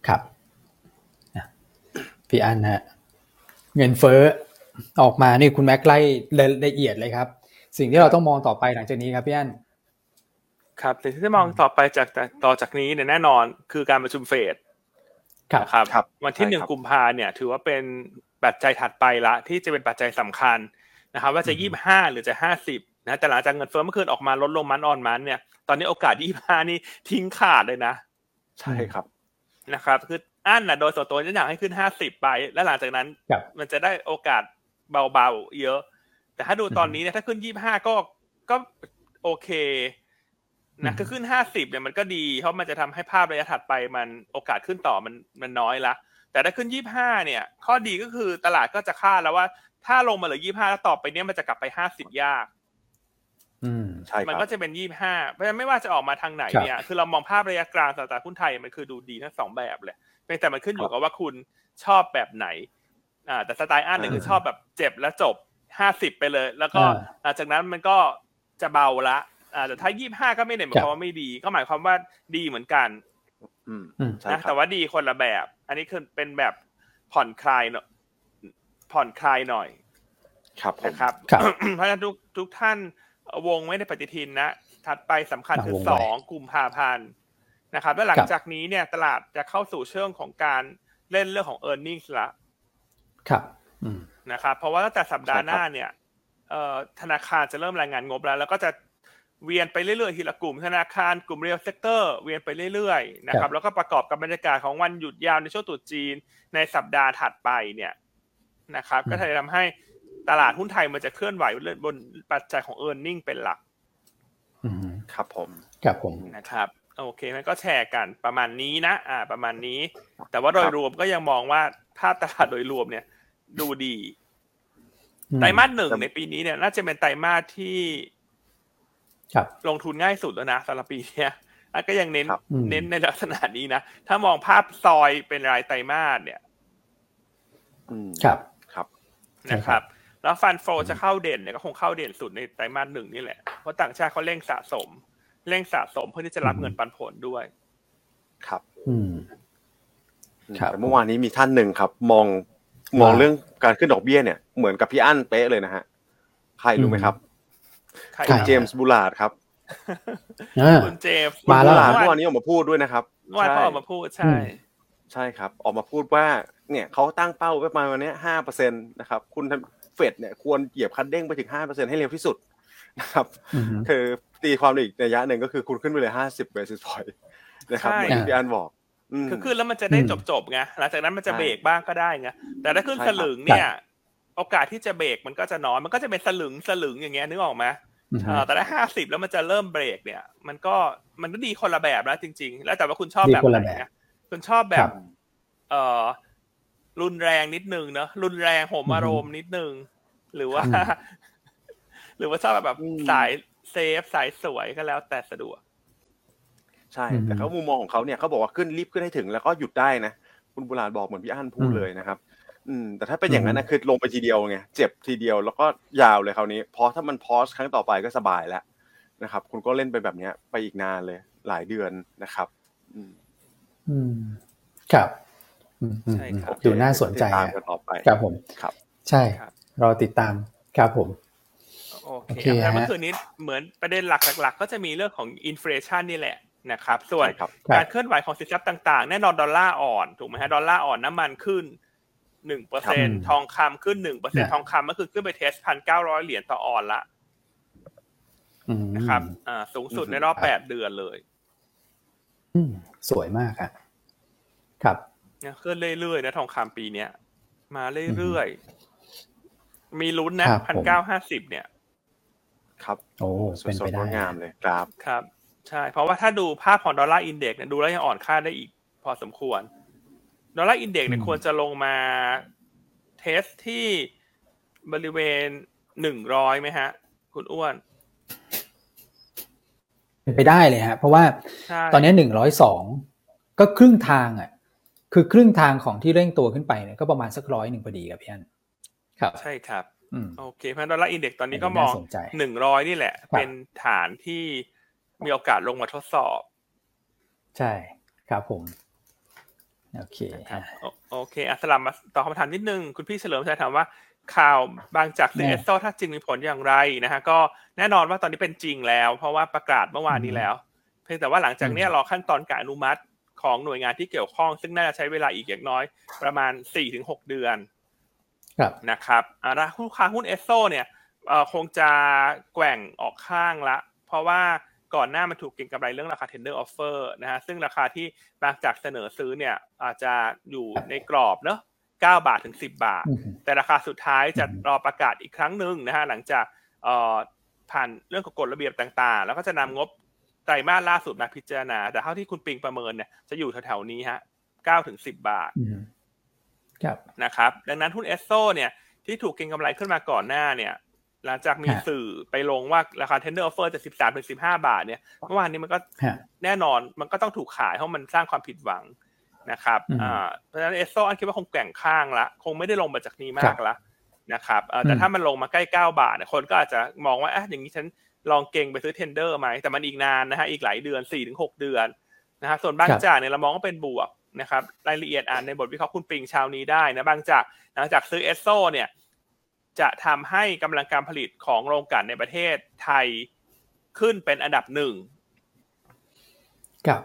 ครับพี่อันฮะเงินเฟ้อออกมานี่คุณแม็กไล่ละเอียดเลยครับ สิ่งที่เราต้องมองต่อไปหลังจากนี้ครับพี่อันครับแต่ที่จะมองต่อไปจากต่อจากนี้เนี่ยแน่นอนคือการประชุมเฟดนะครับรบวันที่หนึ่งกุมภาเนี่ย ถือว่าเป็นปัจจัยถัดไปละ ที่จะเป็นปัจจัยสำคัญนะครับ ว่าจะยี่บห้าหรือจะห้าสิบนะแต่หลังจากเงินเฟ้อเมื่อคืนออกมาลดลงมันออนมันเนี่ยตอนนี้โอกาสยี่ห้านี่ทิ้งขาดเลยนะ ใช่ครับนะครับ คืออันนะโดยส่วนตัวจะอยากให้ขึ้นห้าสิบไป แล้วหลังจากนั้นมันจะได้โอกาสเบาๆเยอะ แต่ถ้าดูตอนนี้เนี่ยถ้าขึ้นยี่ห้าก็ก็โอเคนะคือขึ้นห้าสิบเนี่ยมันก็ดี เพราะมันจะทำให้ภาพระยะถัดไปมันโอกาสขึ้นต่อมันมันน้อยละ แต่ถ้าขึ้นยี่ห้าเนี่ย ข้อดีก็คือตลาดก็จะคาดแล้วว่า ถ้าลงมาเหลือยี่ห้าแล้วต่อไปเนี้ยมันจะกลับไปห้าสิบยาก ใช่มันก็จะเป็นยี่ห้าเพราะฉะนั้นไม่ว่าจะออกมาทางไหนเนี่ย คือเรามองภาพระยะกลางตลาดหุ้นไทยมันคือดูดีทั้งสองแบบเลยเพียงแต่มันขึ้นอยู่กับว่าคุณชอบแบบไหนอ่าแต่สไตล์อันเนี่ยคือชอบแบบเจ็บแล้วจบห้าสิบไปเลย แล้วก็หลังจากนั้นมันก็จะเบาละอ่าแต่ถ้ายี่ห้าก็ไม่ได้หมายความว่าไม่ดี ก็หมายความว่าดีเหมือนกันอืมนะแต่ว่าดีคนละแบบ อันนี้คือเป็นแบบผ่อนคลายเนาะผ่อนคลายหน่อย ครับนะครับเพราะฉะนั้นทุกทุกท่าน วงไว้ในปฏิทินนะ ถัดไปสำคัญคือสองกุมภาพันธ์นะครับ แล้วหลังจากนี้เนี่ยตลาดจะเข้าสู่เชิงของการเล่นเรื่องของ e a r n i n g ละครับนะครับเพราะว่าตั้งแต่สัปดาห์หน้าเนี่ยธนาคารจะเริ่มรายงานงบแล้ว แล้วก็จะเวียนไปเรื่อยๆทีละกลุ่มธนาคารกลุ่ม real sector เวียนไปเรื่อยๆนะครับ แล้วก็ประกอบกับบรรยากาศของวันหยุดยาวในช่วงตรุษจีนในสัปดาห์ถัดไปเนี่ยนะครับ ก็จะทำให้ ตลาดหุ้นไทยมันจะเคลื่อนไหวบนปัจจัยของ e a r n i n g เป็นหลักครับผมครับผมนะครับโอเคมันก็แชร์กันประมาณนี้นะอ่า ประมาณนี้ แต่ว่าโดยรวมก็ยังมองว่าภาพตลาดโดยรวมเนี่ย ดูดีไตรมาสหนึ่งในปีนี้เนี่ย น่าจะเป็นไตรมาสที่ลงทุนง่ายสุดแล้วนะสำหรับปีนี้ก็ยังเน้นเน้นในลักษณะนี้นะ ถ้ามองภาพซอยเป็นรายไตรมาสเนี่ยครับครับนะครับ แล้วฟันโฟจะเข้าเด่นเนี่ยก็คงเข้าเด่นสุดในไตรมาสหนึ่งนี่แหละ เพราะต่างชาติเขาเร่งสะสม เร่งสะสมเพื่อที่จะรับเงินปันผลด้วย ครับ อืมครับเมื่อวานนี้มีท่านหนึ่งครับ มองมองเรื่องการขึ้นดอกเบี้ยเนี่ยเหมือนกับพี่อั้นเป๊ะเลยนะฮะ ใครรู้ไหมครับคุณ James Bullard ครับคุณ James Bullard เมื่อวานนี้ออกมาพูดด้วยนะครับเมื่อวานเขาออกมาพูดใช่ ใช่ครับ ออกมาพูดว่า เนี่ยเขาตั้งเป้าไว้ประมาณวันนี้ห้าเปอร์เซ็นต์นะครับ คุณ Fed เนี่ยควรเหยียบคันเร่งไปถึงห้าเปอร์เซ็นให้เร็วที่สุดนะครับคือตีความอีกนัยยะหนึ่งก็คือคุณขึ้นไปเลยห้าสิบ basis point นะครับเหมือนที่พี่อันบอกคือขึ้นแล้วมันจะได้จบจบไงหลังจากนั้นมันจะเบรกบ้างก็ได้ไงแต่ถ้าขึ้นสลึงเนี่ย โอกาสที่จะเบรกมันก็จะน้อยมันก็จะเป็นสลึงสลึงอย่างเงี้ยนึกออกไหมแต่ถ้าห้าสิบแล้วมันจะเริ่มเบรกเนี่ย มันก็มันก็ดีคนละแบบนะจริง ๆ แล้วแต่ว่าคุณชอบแบบไหนคุณชอบแบบ เอ่อ รุนแรงนิดนึงเนอะรุนแรงโหมอารมณ์นิดนึง หรือว่า หรือว่าชอบแบบสายเซฟสายสวยก็แล้วแต่สะดวก ใช่ แต่เขามุมมองของเขาเนี่ยเขาบอกว่าขึ้นรีบขึ้นให้ถึงแล้วก็หยุดได้นะ คุณบุราบอกเหมือนพี่อั้นพูดเลยนะครับ อืม แต่ถ้าเป็นอย่างนั้นนะคือลงไปทีเดียวไงเจ็บทีเดียวแล้วก็ยาวเลยคราวนี้เพราะถ้ามันพอสครั้งต่อไปก็สบายแล้วนะครับ คุณก็เล่นไปแบบเนี้ย ไปอีกนานเลย หลายเดือนนะครับ อืม อืม ครับ ใช่ครับดูน่าสนใจตามกันต่อไปครับผมครับ ใช่รอติดตามครับผมโอเคแล้วเมื่อคืนนี้เหมือนประเด็นหลักๆก็จะมีเรื่องของอินฟลชันนี่แหละนะครับ ส่วนการเคลื่อนไหวของสินทรัพย์ต่างๆ แน่นอนดอลลาร์อ่อนถูกไหมฮะดอลลาร์อ่อนน้ำมันขึ้นหนึ่งเปอร์เซ็นทองคำขึ้นหนึ่งเปอร์เซ็นทองคำก็คือขึ้นไปเทสพันเก้าร้อยเหรียญต่อออนละนะครับอ่าสูงสุดในรอบแปดเดือนเลย อืมสวยมากครับครับ เนี่ยขึ้นเรื่อยๆนะทองคำปีเนี้ยมาเรื่อยๆ มีลุ้นนะพันเก้าห้าสิบเนี่ย ครับโอ้เป็นไปได้งามเลยครับครับ ใช่ เพราะว่าถ้าดูภาพของ Dollar Index เนี่ยดูแล้วยังอ่อนค่าได้อีก พอสมควร Dollar Index เนี่ยควรจะลงมา test ที่บริเวณหนึ่งร้อยไหมฮะ คุณอ้วน เป็นไปได้เลยฮะเพราะว่าตอนนี้หนึ่งร้อยสองก็ครึ่งทางอะ คือครึ่งทางของที่เร่งตัวขึ้นไปเนี่ยก็ประมาณสักร้อยหนึ่งพอดีครับพี่อันครับ ใช่ครับโอเคเพราะ Dollar Index ตอนนี้ก็มองหนึ่งร้อยนี่แหละ เป็นฐานที่มีโอกาสลงมาทดสอบ ใช่ครับผม โอเคโอเคอะสลับมาตอบคำถามนิดนึง คุณพี่เฉลิมชัยถามว่า ข่าวบางจากซื้อสโซถ้าจริงมีผลอย่างไรนะฮะก็แน่นอนว่าตอนนี้เป็นจริงแล้ว เพราะว่าประกาศเมื่อวานนี้แล้ว เพียงแต่ว่าหลังจากนี้รอขั้นตอนการอนุมัติ ของหน่วยงานที่เกี่ยวข้อง ซึ่งน่าจะใช้เวลาอีกอย่างน้อย ประมาณ 4-6 เดือนนะครับอ่าหุ้นค้าหุ้นเอสโซเนี่ยคงจะแกว่งออกข้างละ เพราะว่าก่อนหน้ามันถูกเก็งกำไรเรื่องราคา tender offer นะฮะซึ่งราคาที่บางจากเสนอซื้อเนี่ยอาจจะอยู่ในกรอบเนอะ9บาทถึง 10 บาท แต่ราคาสุดท้ายจะรอประกาศอีกครั้งหนึ่งนะฮะหลังจากผ่านเรื่องของกฎระเบียบต่างๆ แล้วก็จะนำงบ ไตรมาสล่าสุดมาพิจารณา แต่เท่าที่คุณปิงประเมินเนี่ยจะอยู่แถวๆนี้ฮะ9ถึง10บาทนะครับ ดังนั้นหุ้นเอสโซเนี่ยที่ถูกเก็งกำไรขึ้นมาก่อนหน้าเนี่ย หลังจากมีสื่อไปลงว่าราคา tender offer จะ13เป็น15บาทเนี่ยเมื่อวานนี้มันก็แน่นอนมันก็ต้องถูกขายเพราะมันสร้างความผิดหวังนะครับอ่าเพราะฉะนั้นเอสโซอันคิดว่าคงแก่งข้างละคงไม่ได้ลงมาจากนี้มากละนะครับแต่ถ้ามันลงมาใกล้ 9 บาทเนี่ยคนก็อาจจะมองว่าอะอย่างนี้ฉัน ลองเก่งไปซื้อเทนเดอร์ไหมแต่มันอีกนานนะฮะอีกหลายเดือน4-6เดือนนะฮะส่วนบางจากเนี่ยเรามองว่าเป็นบวกนะครับรายละเอียดอ่านในบทวิเคราะห์คุณปิงชาวนี้ได้นะบางจากหลังจากซื้อเอสโซเนี่ยจะทำให้กำลังการผลิตของโรงกลั่นในประเทศไทยขึ้นเป็นอันดับหนึ่งครับ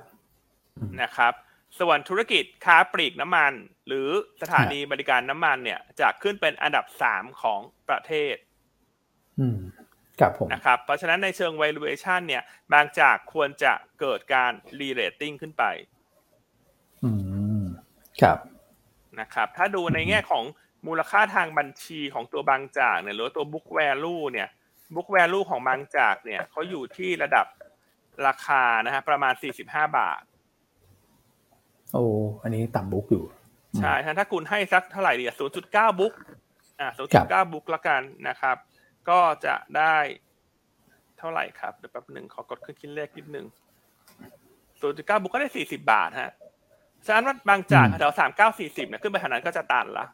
นะครับ ส่วนธุรกิจค้าปลีกน้ำมัน หรือสถานีบริการน้ำมันเนี่ย จะขึ้นเป็นอันดับสามของประเทศอืมครับผม นะครับเพราะฉะนั้นในเชิง valuation เนี่ยบางจากควรจะเกิดการ re-rating ขึ้นไป อืมครับนะครับ ถ้าดูในแง่ของมูลค่าทางบัญชีของตัวบางจากเนี่ยหรือว่าตัว book value เนี่ย book value ของบางจากเนี่ยเขาอยู่ที่ระดับราคานะฮะประมาณ 45 บาท โอ้อันนี้ต่ำบุ๊กอยู่ ใช่ถ้าคุณให้สักเท่าไหร่ดีอะ0.9บุ๊กอ่า0.9บุ๊กละกันนะครับ ก็จะได้เท่าไหร่ครับเดี๋ยวแป๊บหนึ่งขอกดขึ้นคิดเลขนิดนึง0.9บุ๊กก็ได้40บาทฮะฉะนั้นว่าบางจากอืมแถว39 40เนี่ยขึ้นไปขนาดนั้นก็จะตันละ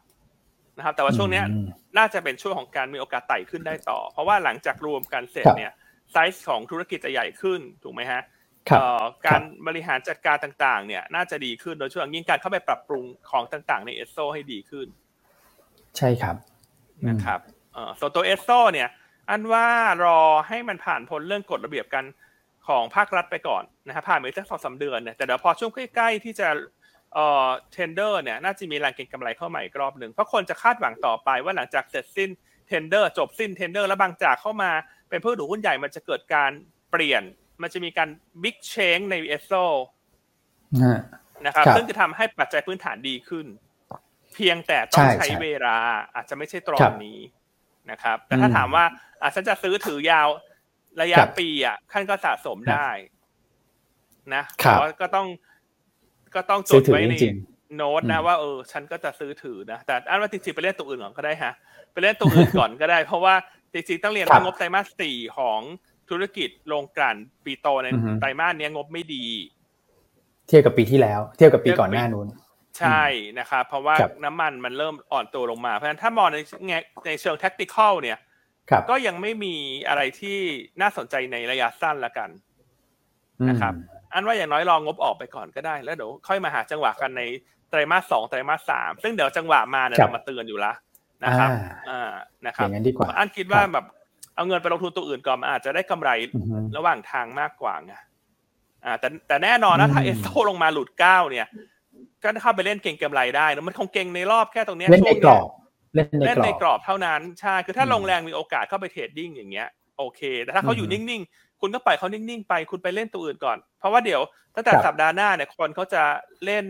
นะครับ แต่ว่าช่วงเนี้ยอืมน่าจะเป็นช่วงของการมีโอกาสไต่ขึ้นได้ต่อ เพราะว่าหลังจากรวมกันเสร็จครับเนี่ยไซส์ของธุรกิจจะใหญ่ขึ้นถูกไหมฮะครับเอ่อการบริหารจัดการต่างๆ เนี่ย น่าจะดีขึ้นโดยเฉพาะอย่างยิ่งการเข้าไปปรับปรุงของต่างๆ ในเอสโซให้ดีขึ้น ใช่ครับอืมนะครับ เอ่อส่วนตัวเอสโซเนี่ยอันว่ารอให้มันผ่านพ้นเรื่องกฎระเบียบกันของภาครัฐไปก่อนนะครับผ่านไปสักสองสามเดือนเนี่ยแต่เดี๋ยวพอช่วงใกล้ๆที่จะเอ่อ tender เนี่ยน่าจะมีแรงเก็งกำไรเข้ามาอีกรอบหนึ่งเพราะคนจะคาดหวังต่อไปว่าหลังจากเสร็จสิ้น tender จบสิ้น tender แล้วบางจากเข้ามาเป็นผู้ถือหุ้นใหญ่มันจะเกิดการเปลี่ยน มันจะมีการบิ๊กเชงในเอสโซฮะนะครับครับซึ่งจะทำให้ปัจจัยพื้นฐานดีขึ้น เพียงแต่ต้อใช่งใช้ใช่เวลาอาจจะไม่ใช่ตรอครันบ นี้นะครับ แต่ถ้าอืมถามว่าอะฉันจะซื้อถือยาวระยะครับปีอะขั้นก็สะสมครับได้ นะครับแต่ว่าก็ต้อง ก็ต้องจซื้อดถือไว้ในจริงโน้ตนะอืมว่าเออฉันก็จะซื้อถือนะแต่อันว่าจริงๆไปเล่นตัวอื่นก่อนก็ได้ฮะไปเล่นตัวอื่นก่อนก็ได้ เพราะว่าจริงๆต้องเรียนครัว่าบงบไตรมาสสี่ของธุรกิจโรงกลั่นปีโตในอือฮึไตรมาสเนี้ยงบไม่ดี เทียบกับปีที่แล้ว เทียบกับปีก่อนหน้านู้น ใช่นะครับเพราะว่าครับน้ำมันมันเริ่มอ่อนตัวลงมา เพราะฉะนั้นถ้ามองในแง่ในเชิง tactical เนี่ยครับก็ยังไม่มีอะไรที่น่าสนใจในระยะสั้นละกันนะครับอืมอันว่าอย่างน้อยรองงบออกไปก่อนก็ได้ แล้วเดี๋ยวค่อยมาหาจังหวะกันในไตรมาสสองไตรมาสสามซึ่งเดี๋ยวจังหวะมาเนี่ยครับเรามาเตือนอยู่ละนะครับ อ่าอ่านะคอรับย่างนั้นดีกว่าอันคิดว่าครับแบบเอาเงินไปลงทุนตัวอื่นก่อนมันอาจจะได้กำไรอือฮึระหว่างทางมากกว่าไงอ่าแต่แต่แน่นอนนะถ้าอืเอมสโซลงมาหลุดเก้าเนี่ย ก็เข้าไปเล่นเก่งกำไรได้นะมันคงเก่งในรอบแค่ตรงเนี้ยเล่นในช่วงกรเนี้ยอบเล่นในเล่นกรในอบกรอบเท่านั้นใช่คือถ้าอืมลงแรงมีโอกาสเข้าไปเทรดดิ้งอย่างเงี้ยโอเค แต่ถ้าเขาอยู่อืมนิ่งๆ คุณก็ปล่อยเขานิ่งๆ ไป คุณไปเล่นตัวอื่นก่อน เพราะว่าเดี๋ยวตั้งแต่ครับสัปดาห์หน้าเนี่ยคนเขาจะเล่น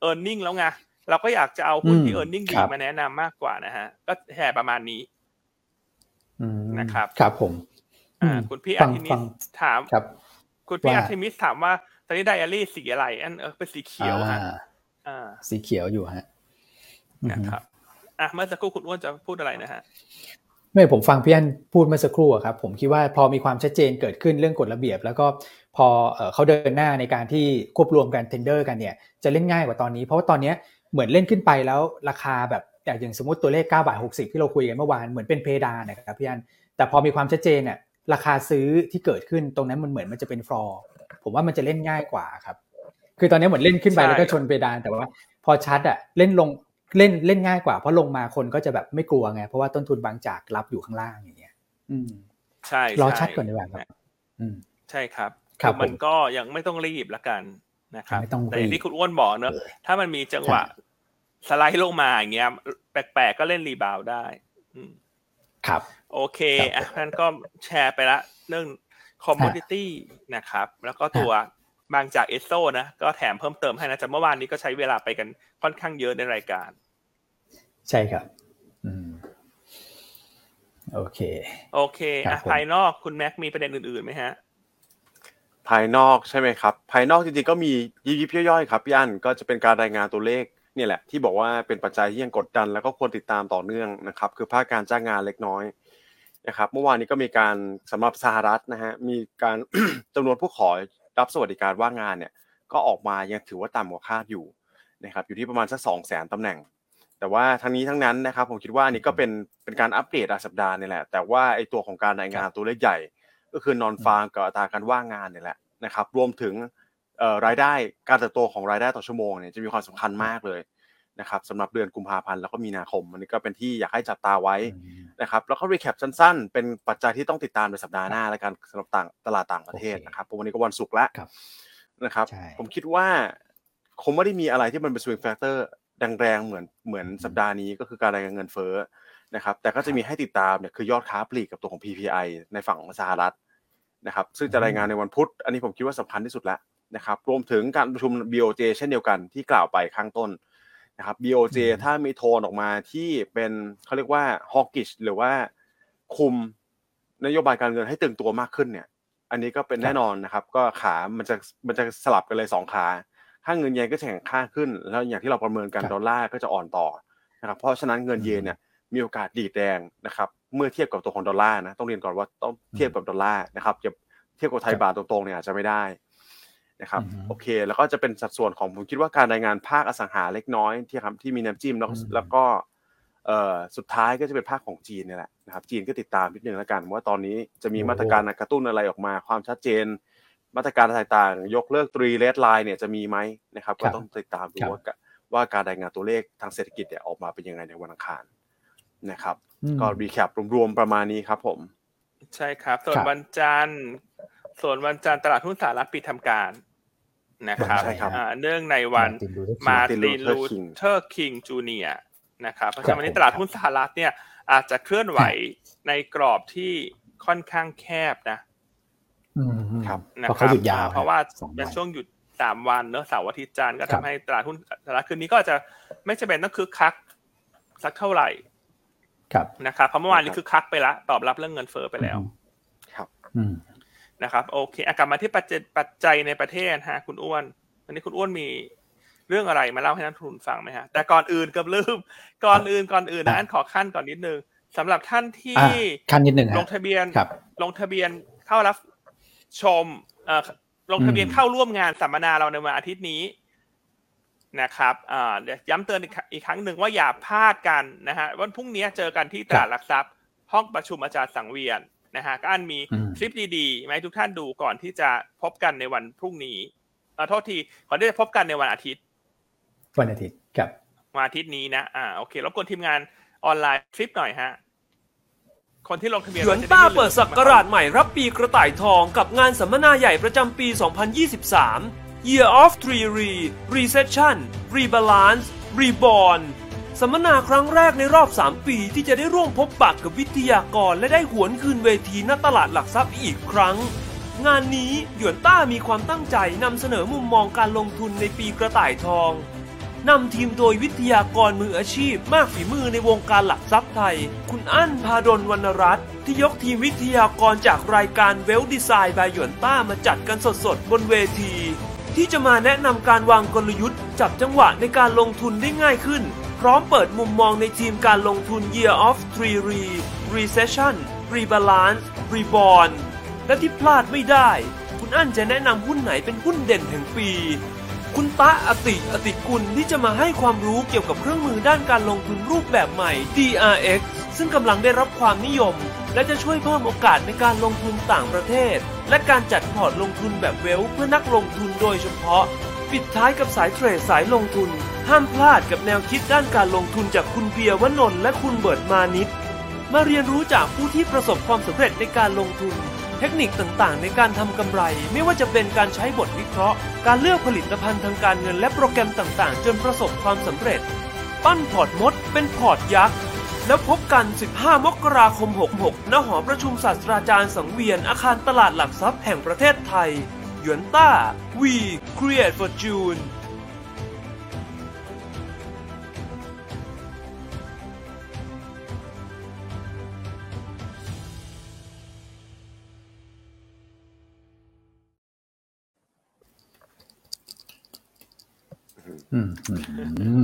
earning แล้วไง เราก็อยากจะเอาหุ้นที่อืมเอ r n น็งดีครับมาแนะนำมากกว่านะฮะ ก็แห่ประมาณนี้อืมนะครับ ครับผม อ่าอืมคุณพี่ฟัอาร์ทิมิสถามครับ คุณพี่ว่าอาร์ทิมิสถามว่าตอนนี้ไดอารี่สีอะไร อันเออเป็นสีเขียวฮะอ่าอ่า สีเขียวอยู่ฮะอือฮึนะครับอะเมื่อสักครู่คุณอ้วนจะพูดอะไรนะฮะไม่ผมฟังพี่อันพูดเมื่อสักครู่อะครับผมคิดว่าพอมีความชัดเจนเกิดขึ้นเรื่องกฎระเบียบ แล้วก็พอเอ่อเขาเดินหน้าในการที่ควบรวมกัน tender กันเนี่ยจะเล่นง่ายกว่าตอนนี้ เพราะว่าตอนเนี้ยเหมือนเล่นขึ้นไปแล้วราคาแบบอย่างสมมติตัวเลข9บาท60 ที่เราคุยกันเมื่อวานเหมือนเป็นเพดานนะครับพี่อันแต่พอมีความชัดเจนเนี่ยราคาซื้อที่เกิดขึ้นตรงนั้นมันเหมือนมันจะเป็นฟลอร์ผมว่ามันจะเล่นง่ายกว่าครับ คือตอนนี้เหมือนเล่นขึ้นไปใช่แล้วก็ชนเพดานแต่ว่า พอชัดอะเล่นลงเล่นเล่นง่ายกว่า เพราะลงมาคนก็จะแบบไม่กลัวไงเพราะว่าต้นทุนบางจากรับอยู่ข้างล่างอย่างเงี้ย อืม ใช่รอให้ชัดก่อนดีกว่าครับอืมใช่ครับครับอมันผมก็ยังไม่ต้องรีบละกันนะครับไม่ต้องแต่อย่างรีบที่คุณอ้วนบอกเนอะถ้ามันมีจังหวะสไลด์ลงมาอย่างเงี้ยแปลกๆก็เล่น rebound ได้อืมครับ โอเคครับอะงั้นก็แชร์ไปละ เรื่อง community นะครับ แล้วก็ตัว บางจากเอสโซนะก็แถมเพิ่มเติมให้นะจากเมื่อวานนี้ก็ใช้เวลาไปกันค่อนข้างเยอะในรายการ ใช่ครับอืมโอเค โอเคครัอะบผมภายนอกคุณแม็กมีประเด็นอื่นๆไหมฮะ ภายนอกใช่ไหมครับ ภายนอกจริงๆก็มียิบยิบย่อยๆครับพี่อันก็จะเป็นการรายงานตัวเลขเนี่ยแหละที่บอกว่าเป็นปัจจัยที่ยังกดดัน แล้วก็ควรติดตามต่อเนื่องนะครับ คือภาคการจ้างงานเล็กน้อยนะครับ เมื่อวานนี้ก็มีการสำหรับสหรัฐนะฮะมีการจำนวนผู้ขอ รับสวัสดิการว่างงานเนี่ยก็ออกมายังถือว่าต่ำกว่าคาดอยู่นะครับอยู่ที่ประมาณสักสองแสนตำแหน่ง แต่ว่าทั้งนี้ทั้งนั้นนะครับผมคิดว่านี้ก็เป็นเป็นการอัปเดตรายสัปดาห์นี่แหละ แต่ว่าไอตัวของการรายงานตัวเลขใหญ่ ก็คือนอนฟาร์มกับอัตราการว่างงานเนี่ยแหละนะครับรวมถึงรายได้การเติบโตของรายได้ต่อชั่วโมงเนี่ยจะมีความสำคัญมากเลย นะครับสำหรับเดือนกุมภาพันธ์แล้วก็มีนาคม อันนี้ก็เป็นที่อยากให้จับตาไว้นะครับแล้วก็รีแคปสั้นๆ เป็นปัจจัยที่ต้องติดตามในสัปดาห์หน้าแล้วกันสำหรับต่างตลาดต่างประเทศนะครับวันนี้ก็วันศุกร์แล้วนะครับ ผมคิดว่าคงไม่ได้มีอะไรที่มันเป็น swing factor แรงๆเหมือนเหมือนสัปดาห์นี้ก็คือการรายงานเงินเฟ้อนะครับ แต่ก็จะมีให้ติดตามเนี่ยคือยอดค้าปลีกกับตัวของ PPI ในฝั่งของสหรัฐนะครับ ซึ่งจะรายงานในวันพุธ อันนี้ผมคิดว่าสำคัญที่สุดแล้วนะครับ รวมถึงการประชุม BOJ เช่นเดียวกันที่กล่าวไปข้างต้น นะครับ BOJ ถ้ามีโทนออกมาที่เป็นเขาเรียกว่า hawkish หรือว่าคุมนโยบายการเงินให้ตึงตัวมากขึ้นเนี่ย อันนี้ก็เป็นแน่นอนนะครับ ก็ขา มันจะมันจะสลับกันเลยสองขาค่าเงินเยนก็จะแข็งค่าขึ้น แล้วอย่างที่เราประเมินกันดอลลาร์ก็จะอ่อนต่อนะครับ เพราะฉะนั้นเงินเยนเนี่ยมีโอกาสดีดแดงนะครับ เมื่อเทียบกับตัวของดอลลาร์นะ ต้องเรียนก่อนว่าต้องเทียบกับดอลลาร์นะครับจะเทียบกับไทยบาทตรงๆเนี่ยอาจจะไม่ได้ นะครับโอเค แล้วก็จะเป็นสัดส่วนของผมคิดว่าการรายงานภาคอสังหาเล็กน้อยที่ครับที่มีน้ำจิ้มแล้วแล้วก็เอ่อสุดท้ายก็จะเป็นภาคของจีนนี่แหละนะครับจีนก็ติดตามนิดนึงแล้วกันว่าตอนนี้จะมีมาตรการกระตุ้นอะไรออกมา ความชัดเจน มาตรการต่างๆ ยกเลิก Three Red Lines เนี่ยจะมีไหมนะครับก็ต้องติดตามดูว่าว่าการรายงานตัวเลขทางเศรษฐกิจเนี่ยออกมาเป็นยังไงในวันอังคารนะครับ ก็ recap รวมๆประมาณนี้ครับผม ใช่ครับ ส่วนวันจันทร์ส่วนวันจันทร์ตลาดหุ้นสหรัฐปิดทำการ นะครับเนื่องในวันมาร์ตินลูเธอร์คิงจูเนียร์นะครับเพราะฉะนั้นวันนี้ตลาดหุ้นสหรัฐเนี่ยอาจจะเคลื่อนไหวในกรอบที่ค่อนข้างแคบนะครับเพราะเขาหยุดยาวเพราะว่าเป็นช่วงหยุดสามวันเนอะเสาร์อาทิตย์จันทร์ก็ทำให้ตลาดหุ้นสหรัฐคืนนี้ก็จะไม่จำเป็นต้องคึกคักสักเท่าไหร่ ครับนะครับเพราะเมื่อวานนี้คึกคักไปละตอบรับเรื่องเงินเฟ้อไปแล้ว ครับ นะครับโอเคกลับมาที่ปัจจัยปัจจัยในประเทศฮะคุณอ้วนวันนี้คุณอ้วนมีเรื่องอะไรมาเล่าให้นักทุนฟังไหมฮะแต่ก่อนอื่นกับลืมก่อนอื่นก่อนอื่นนั้นขอขั้นก่อนนิดนึงสำหรับท่านที่ขั้นนิดนึงลงทะเบียนลงทะเบียนเข้ารับชมเอ่อลงทะเบียนเข้าร่วมงานสัมมนาเราในวันอาทิตย์นี้นะครับเดี๋ยวย้ำเตือนอีกครั้งหนึ่งว่าอย่าพลาดกันนะฮะวันพรุ่งนี้เจอกันที่ตลาดหลักทรัพย์ ห้องประชุมอาจารย์สังเวียน นะฮะก็อันมีคลิปดีๆไหมทุกท่านดูก่อนที่จะพบกันในวันพรุ่งนี้ขอโทษทีขอที่จะพบกันในวันอาทิตย์ วันอาทิตย์ครับวันอาทิตย์นี้นะอ่าโอเครบกวนทีมงานออนไลน์คลิปหน่อยฮะคนที่ลงทะเบียนหยวนต้าเปิดสักราชใหม่รับปีกระต่ายทองกับงานสัมมนาใหญ่ประจำปี 2023 Year of Three Re Recession Rebalance Reborn สัมมนาครั้งแรกในรอบ 3 ปีที่จะได้ร่วมพบปะกับวิทยากรและได้หวนคืนเวทีณตลาดหลักทรัพย์อีกครั้ง งานนี้หยวนต้ามีความตั้งใจนำเสนอมุมมองการลงทุนในปีกระต่ายทองนำทีมโดยวิทยากรมืออาชีพมากฝีมือในวงการหลักทรัพย์ไทย คุณอั้นพาดลวรรณรัตน์ที่ยกทีมวิทยากรจากรายการเวลดีไซน์บายหยวนต้ามาจัดกันสดๆ บนเวที ที่จะมาแนะนำการวางกลยุทธ์ จับจังหวะในการลงทุนได้ง่ายขึ้น พร้อมเปิดมุมมองในทีมการลงทุน Year of Three Re Recession Rebalance Reborn และที่พลาดไม่ได้ คุณอั้นจะแนะนำหุ้นไหนเป็นหุ้นเด่นแห่งปี คุณตะอติอติกุลที่จะมาให้ความรู้เกี่ยวกับเครื่องมือด้านการลงทุนรูปแบบใหม่ DRX ซึ่งกำลังได้รับความนิยม และจะช่วยเพิ่มโอกาสในการลงทุนต่างประเทศ และการจัดพอร์ตลงทุนแบบ wealth เพื่อนักลงทุนโดยเฉพาะ ปิดท้ายกับสายเทรดสายลงทุน ห้ามพลาดกับแนวคิดด้านการลงทุนจากคุณเบียร์วนนท์และคุณเบิร์ตมานิดมาเรียนรู้จากผู้ที่ประสบความสำเร็จในการลงทุน เทคนิคต่างๆ ในการทำกำไร ไม่ว่าจะเป็นการใช้บทวิเคราะห์ การเลือกผลิตภัณฑ์ทางการเงินและโปรแกรมต่างๆ จนประสบความสำเร็จ ปั้นพอร์ตมด เป็นพอร์ตยักษ์แล้วพบกัน 15 มกราคม 66 ณ หอประชุมศาสตราจารย์สังเวียนอาคารตลาดหลักทรัพย์แห่งประเทศไทย หยวนต้า We Create for June อื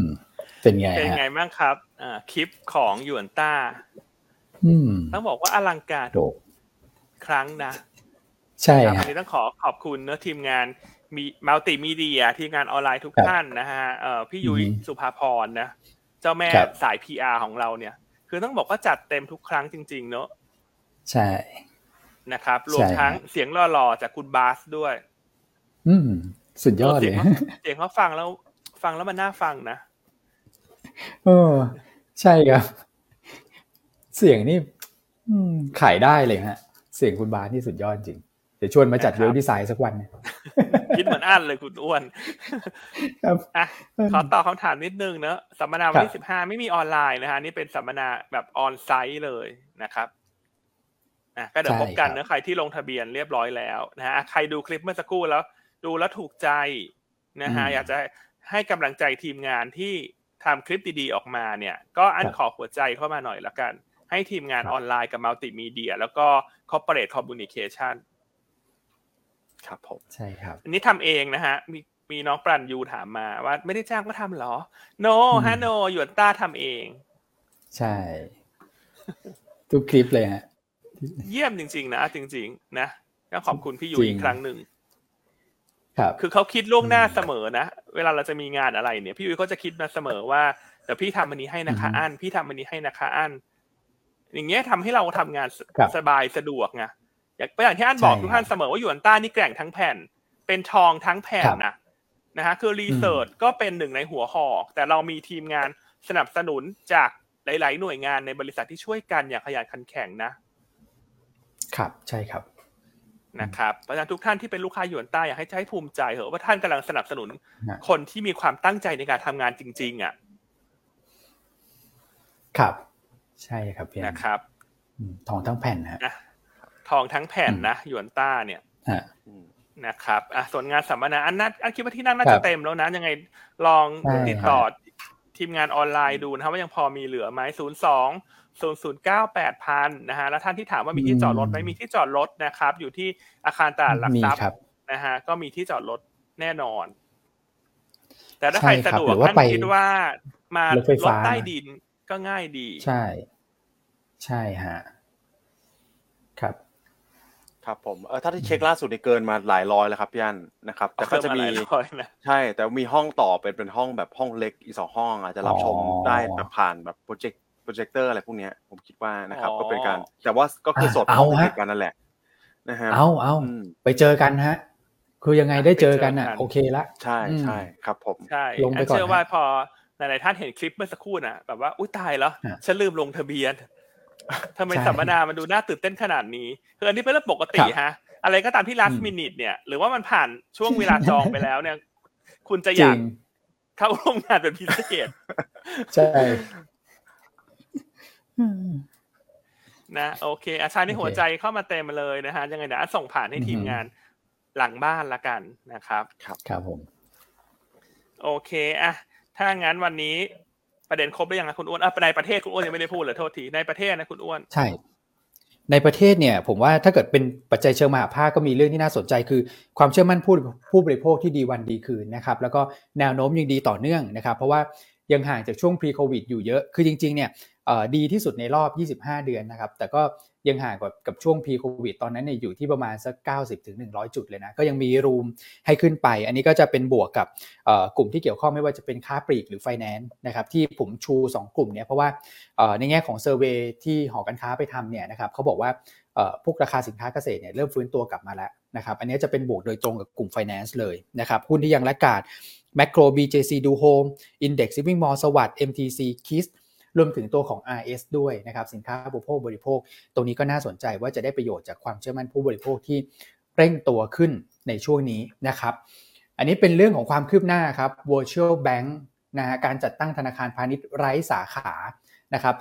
มเป็นไงเป็นไงบ้างครับอ่าคลิปของยวนต้าต้องบอกว่าอลังการครั้งนะ ใช่ครับวันนี้ต้องขอขอบคุณเนื้อทีมงานมีมัลติมีเดียทีมงานออนไลน์ทุกท่านนะฮะเอ่อพี่ยุ้ยสุภาพรนะเจ้าแม่สายพีอาของเราเนี่ย คือต้องบอกว่าจัดเต็มทุกครั้งจริง ๆ เนอะใช่นะครับรวมทั้งเสียงหล่อๆจากคุณบาสด้วย อืมสุดยอดเลยเสียงเขาฟังแล้วฟังแล้วมันน่าฟังนะเออ ใช่ครับ เสียงนี่ขายได้เลยฮะ เสียงคุณบาสนี่สุดยอดจริง เดี๋ยวชวนมาจัดเวลดีไซน์สักวันคิดเหมือนอันเลยคุณอ้วนครับอะขอตอบคำถามนิดนึงเนอะสัมมนาวันที่สิบห้าไม่มีออนไลน์นะฮะนี่เป็นสัมมนาแบบออนไซต์เลยนะครับอะก็เดี๋ยวพบกันเนะใครที่ลงทะเบียนเรียบร้อยแล้วนะฮะใครดูคลิปเมื่อสักครู่แล้ว ดูแล้วถูกใจนะฮะอยากจะให้กำลังใจทีมงานที่ทำคลิปดีๆออกมาเนี่ย ก็อันขอหัวใจเข้ามาหน่อยละกัน ให้ทีมงานออนไลน์กับมัลติมีเดีย แล้วก็ corporate communication ครับผมใช่ครับ อันนี้ทำเองนะฮะ มีมีน้องปรันยูถามมาว่าไม่ได้จ้างเขาทำหรอ no ฮะ no หยวนต้าทำเอง ใช่ ทุกคลิปเลยฮะ เยี่ยมจริง ๆ นะ จริง ๆ นะก็ขอบคุณพี่ยูอีกครั้งหนึ่งครับ คือเขาคิดล่วงหน้าเสมอนะ เวลาเราจะมีงานอะไรเนี่ย พี่ยูเขาจะคิดมาเสมอว่าเดี๋ยวพี่ทำอันนี้ให้นะคะอันพี่ทำอันนี้ให้นะคะอันอย่างเงี้ยทำให้เราทำงานสบายสะดวกไง อย่างอย่างที่อันบอกทุกท่านเสมอว่าหยวนต้านี่แกร่งทั้งแผ่น เป็นทองทั้งแผ่นนะนะฮะคือรีเสิร์ชก็เป็นหนึ่งในหัวหอกแต่เรามีทีมงานสนับสนุนจากหลาย ๆ หน่วยงานในบริษัทที่ช่วยกันอย่างขยันขันแข็งนะครับใช่ครับนะครับเพราะฉะนั้นทุกท่านที่เป็นลูกค้าหยวนต้าอยากให้ใช้ภูมิใจเหอะว่าท่านกำลังสนับสนุน คนที่มีความตั้งใจในการทำงานจริง ๆ อะ ครับ ใช่ครับพี่นะครับทองทั้งแผ่นฮะ ทองทั้งแผ่นนะหยวนต้าเนี่ยนะครับอะส่วนงานสัมมนาอันนั้นอันคิดว่าที่นั่งน่าจะเต็มแล้วนะยังไงลองติดต่อทีมงานออนไลน์ดูนะครับว่ายังพอมีเหลือไหมศูนย์สองศูนย์ศูนย์เก้าแปดพันนะฮะแล้วท่านที่ถามว่ามีที่จอดรถไหมมีที่จอดรถนะครับ อยู่ที่อาคารตลาดหลักทรัพย์นะฮะก็มีที่จอดรถแน่นอน แต่ถ้าใครสะดวกท่านคิดว่ามารถใต้ดินก็ง่ายดี ใช่ ใช่ฮะครับ ครับผมเออถ้าที่เช็คล่าสุดนี่เกินมาหลายร้อยแล้วครับพี่อันนะครับ แต่ก็จะมีใช่แต่มีห้องต่อเป็นเป็นห้องแบบห้องเล็กอีกสองห้อง อาจจะรับชมได้แบบผ่านแบบโปรเจกต์โปรเจคเตอร์อะไรพวกนี้ผมคิดว่านะครับ ก็เป็นการแต่ว่าก็คือสดเอาฮะกันนั่นแหละนะฮะเอาเอาไปเจอกันฮะ คือยังไงได้เจอกันอะ โอเคละใช่ใช่ครับผมใช่ลงไปก่อนเชื่อว่าพอหลายๆท่านเห็นคลิปเมื่อสักครู่น่ะแบบว่าอุ้ยตายแล้วฉันลืมลงทะเบียน ทำไมสัมมนามันดูน่าตื่นเต้นขนาดนี้คืออันนี้เป็นเรื่องปกติฮะ อะไรก็ตามที่ last minute เนี่ย หรือว่ามันผ่านช่วงเวลาจองไปแล้วเนี่ย คุณจะอยากเข้าร่วมงานเป็นพิเศษใช่นะโอเค อาชาในหัวใจเข้ามาเต็มมาเลยนะฮะยังไงเดี๋ยวส่งผ่านให้ทีมงานหลังบ้านละกันนะครับ ครับครับผม โอเคอะถ้างั้นวันนี้ ประเด็นครบหรือยังนะคุณอ้วนอะในประเทศคุณอ้วนยังไม่ได้พูดเลยโทษทีในประเทศนะคุณอ้วนใช่ ในประเทศเนี่ย ผมว่าถ้าเกิดเป็นปัจจัยเชิงมหาภาคก็มีเรื่องที่น่าสนใจคือ ความเชื่อมั่นผู้ผู้บริโภคที่ดีวันดีคืนนะครับ แล้วก็แนวโน้มยังดีต่อเนื่องนะครับ เพราะว่ายังห่างจากช่วง pre covid อยู่เยอะ คือจริงๆ เนี่ยดีที่สุดในรอบ 25 เดือนนะครับ แต่ก็ ยังห่างกว่ากับช่วง pre covid ตอนนั้นเนี่ยอยู่ที่ประมาณสัก 90ถึง100 จุดเลยนะ ก็ยังมีรูมให้ขึ้นไป อันนี้ก็จะเป็นบวกกับกลุ่มที่เกี่ยวข้องไม่ว่าจะเป็นค้าปลีกหรือ finance นะครับที่ผมชู 2 กลุ่มเนี่ยเพราะว่าในแง่ของเซอร์เวยที่หอการค้าไปทำเนี่ยนะครับเขาบอกว่าพวกราคาสินค้าเกษตรเนี่ยเริ่มฟื้นตัวกลับมาแล้วนะครับอันนี้จะเป็นบวกโดยตรงกับกลุ่ม finance เลยนะครับหุ้นที่ยังละกาด Macro BJC Do Home Index Living Mall สวัสด์ MTC KISS รวมถึงตัวของ RS ด้วยนะครับสินค้าบริโภคบริโภค ตรงนี้ก็น่าสนใจว่าจะได้ประโยชน์จากความเชื่อมั่นผู้บริโภคที่เร่งตัวขึ้นในช่วงนี้นะครับ อันนี้เป็นเรื่องของความคืบหน้าครับ virtual bank นะฮะการจัดตั้งธนาคารพาณิชย์ไร้สาขานะครับ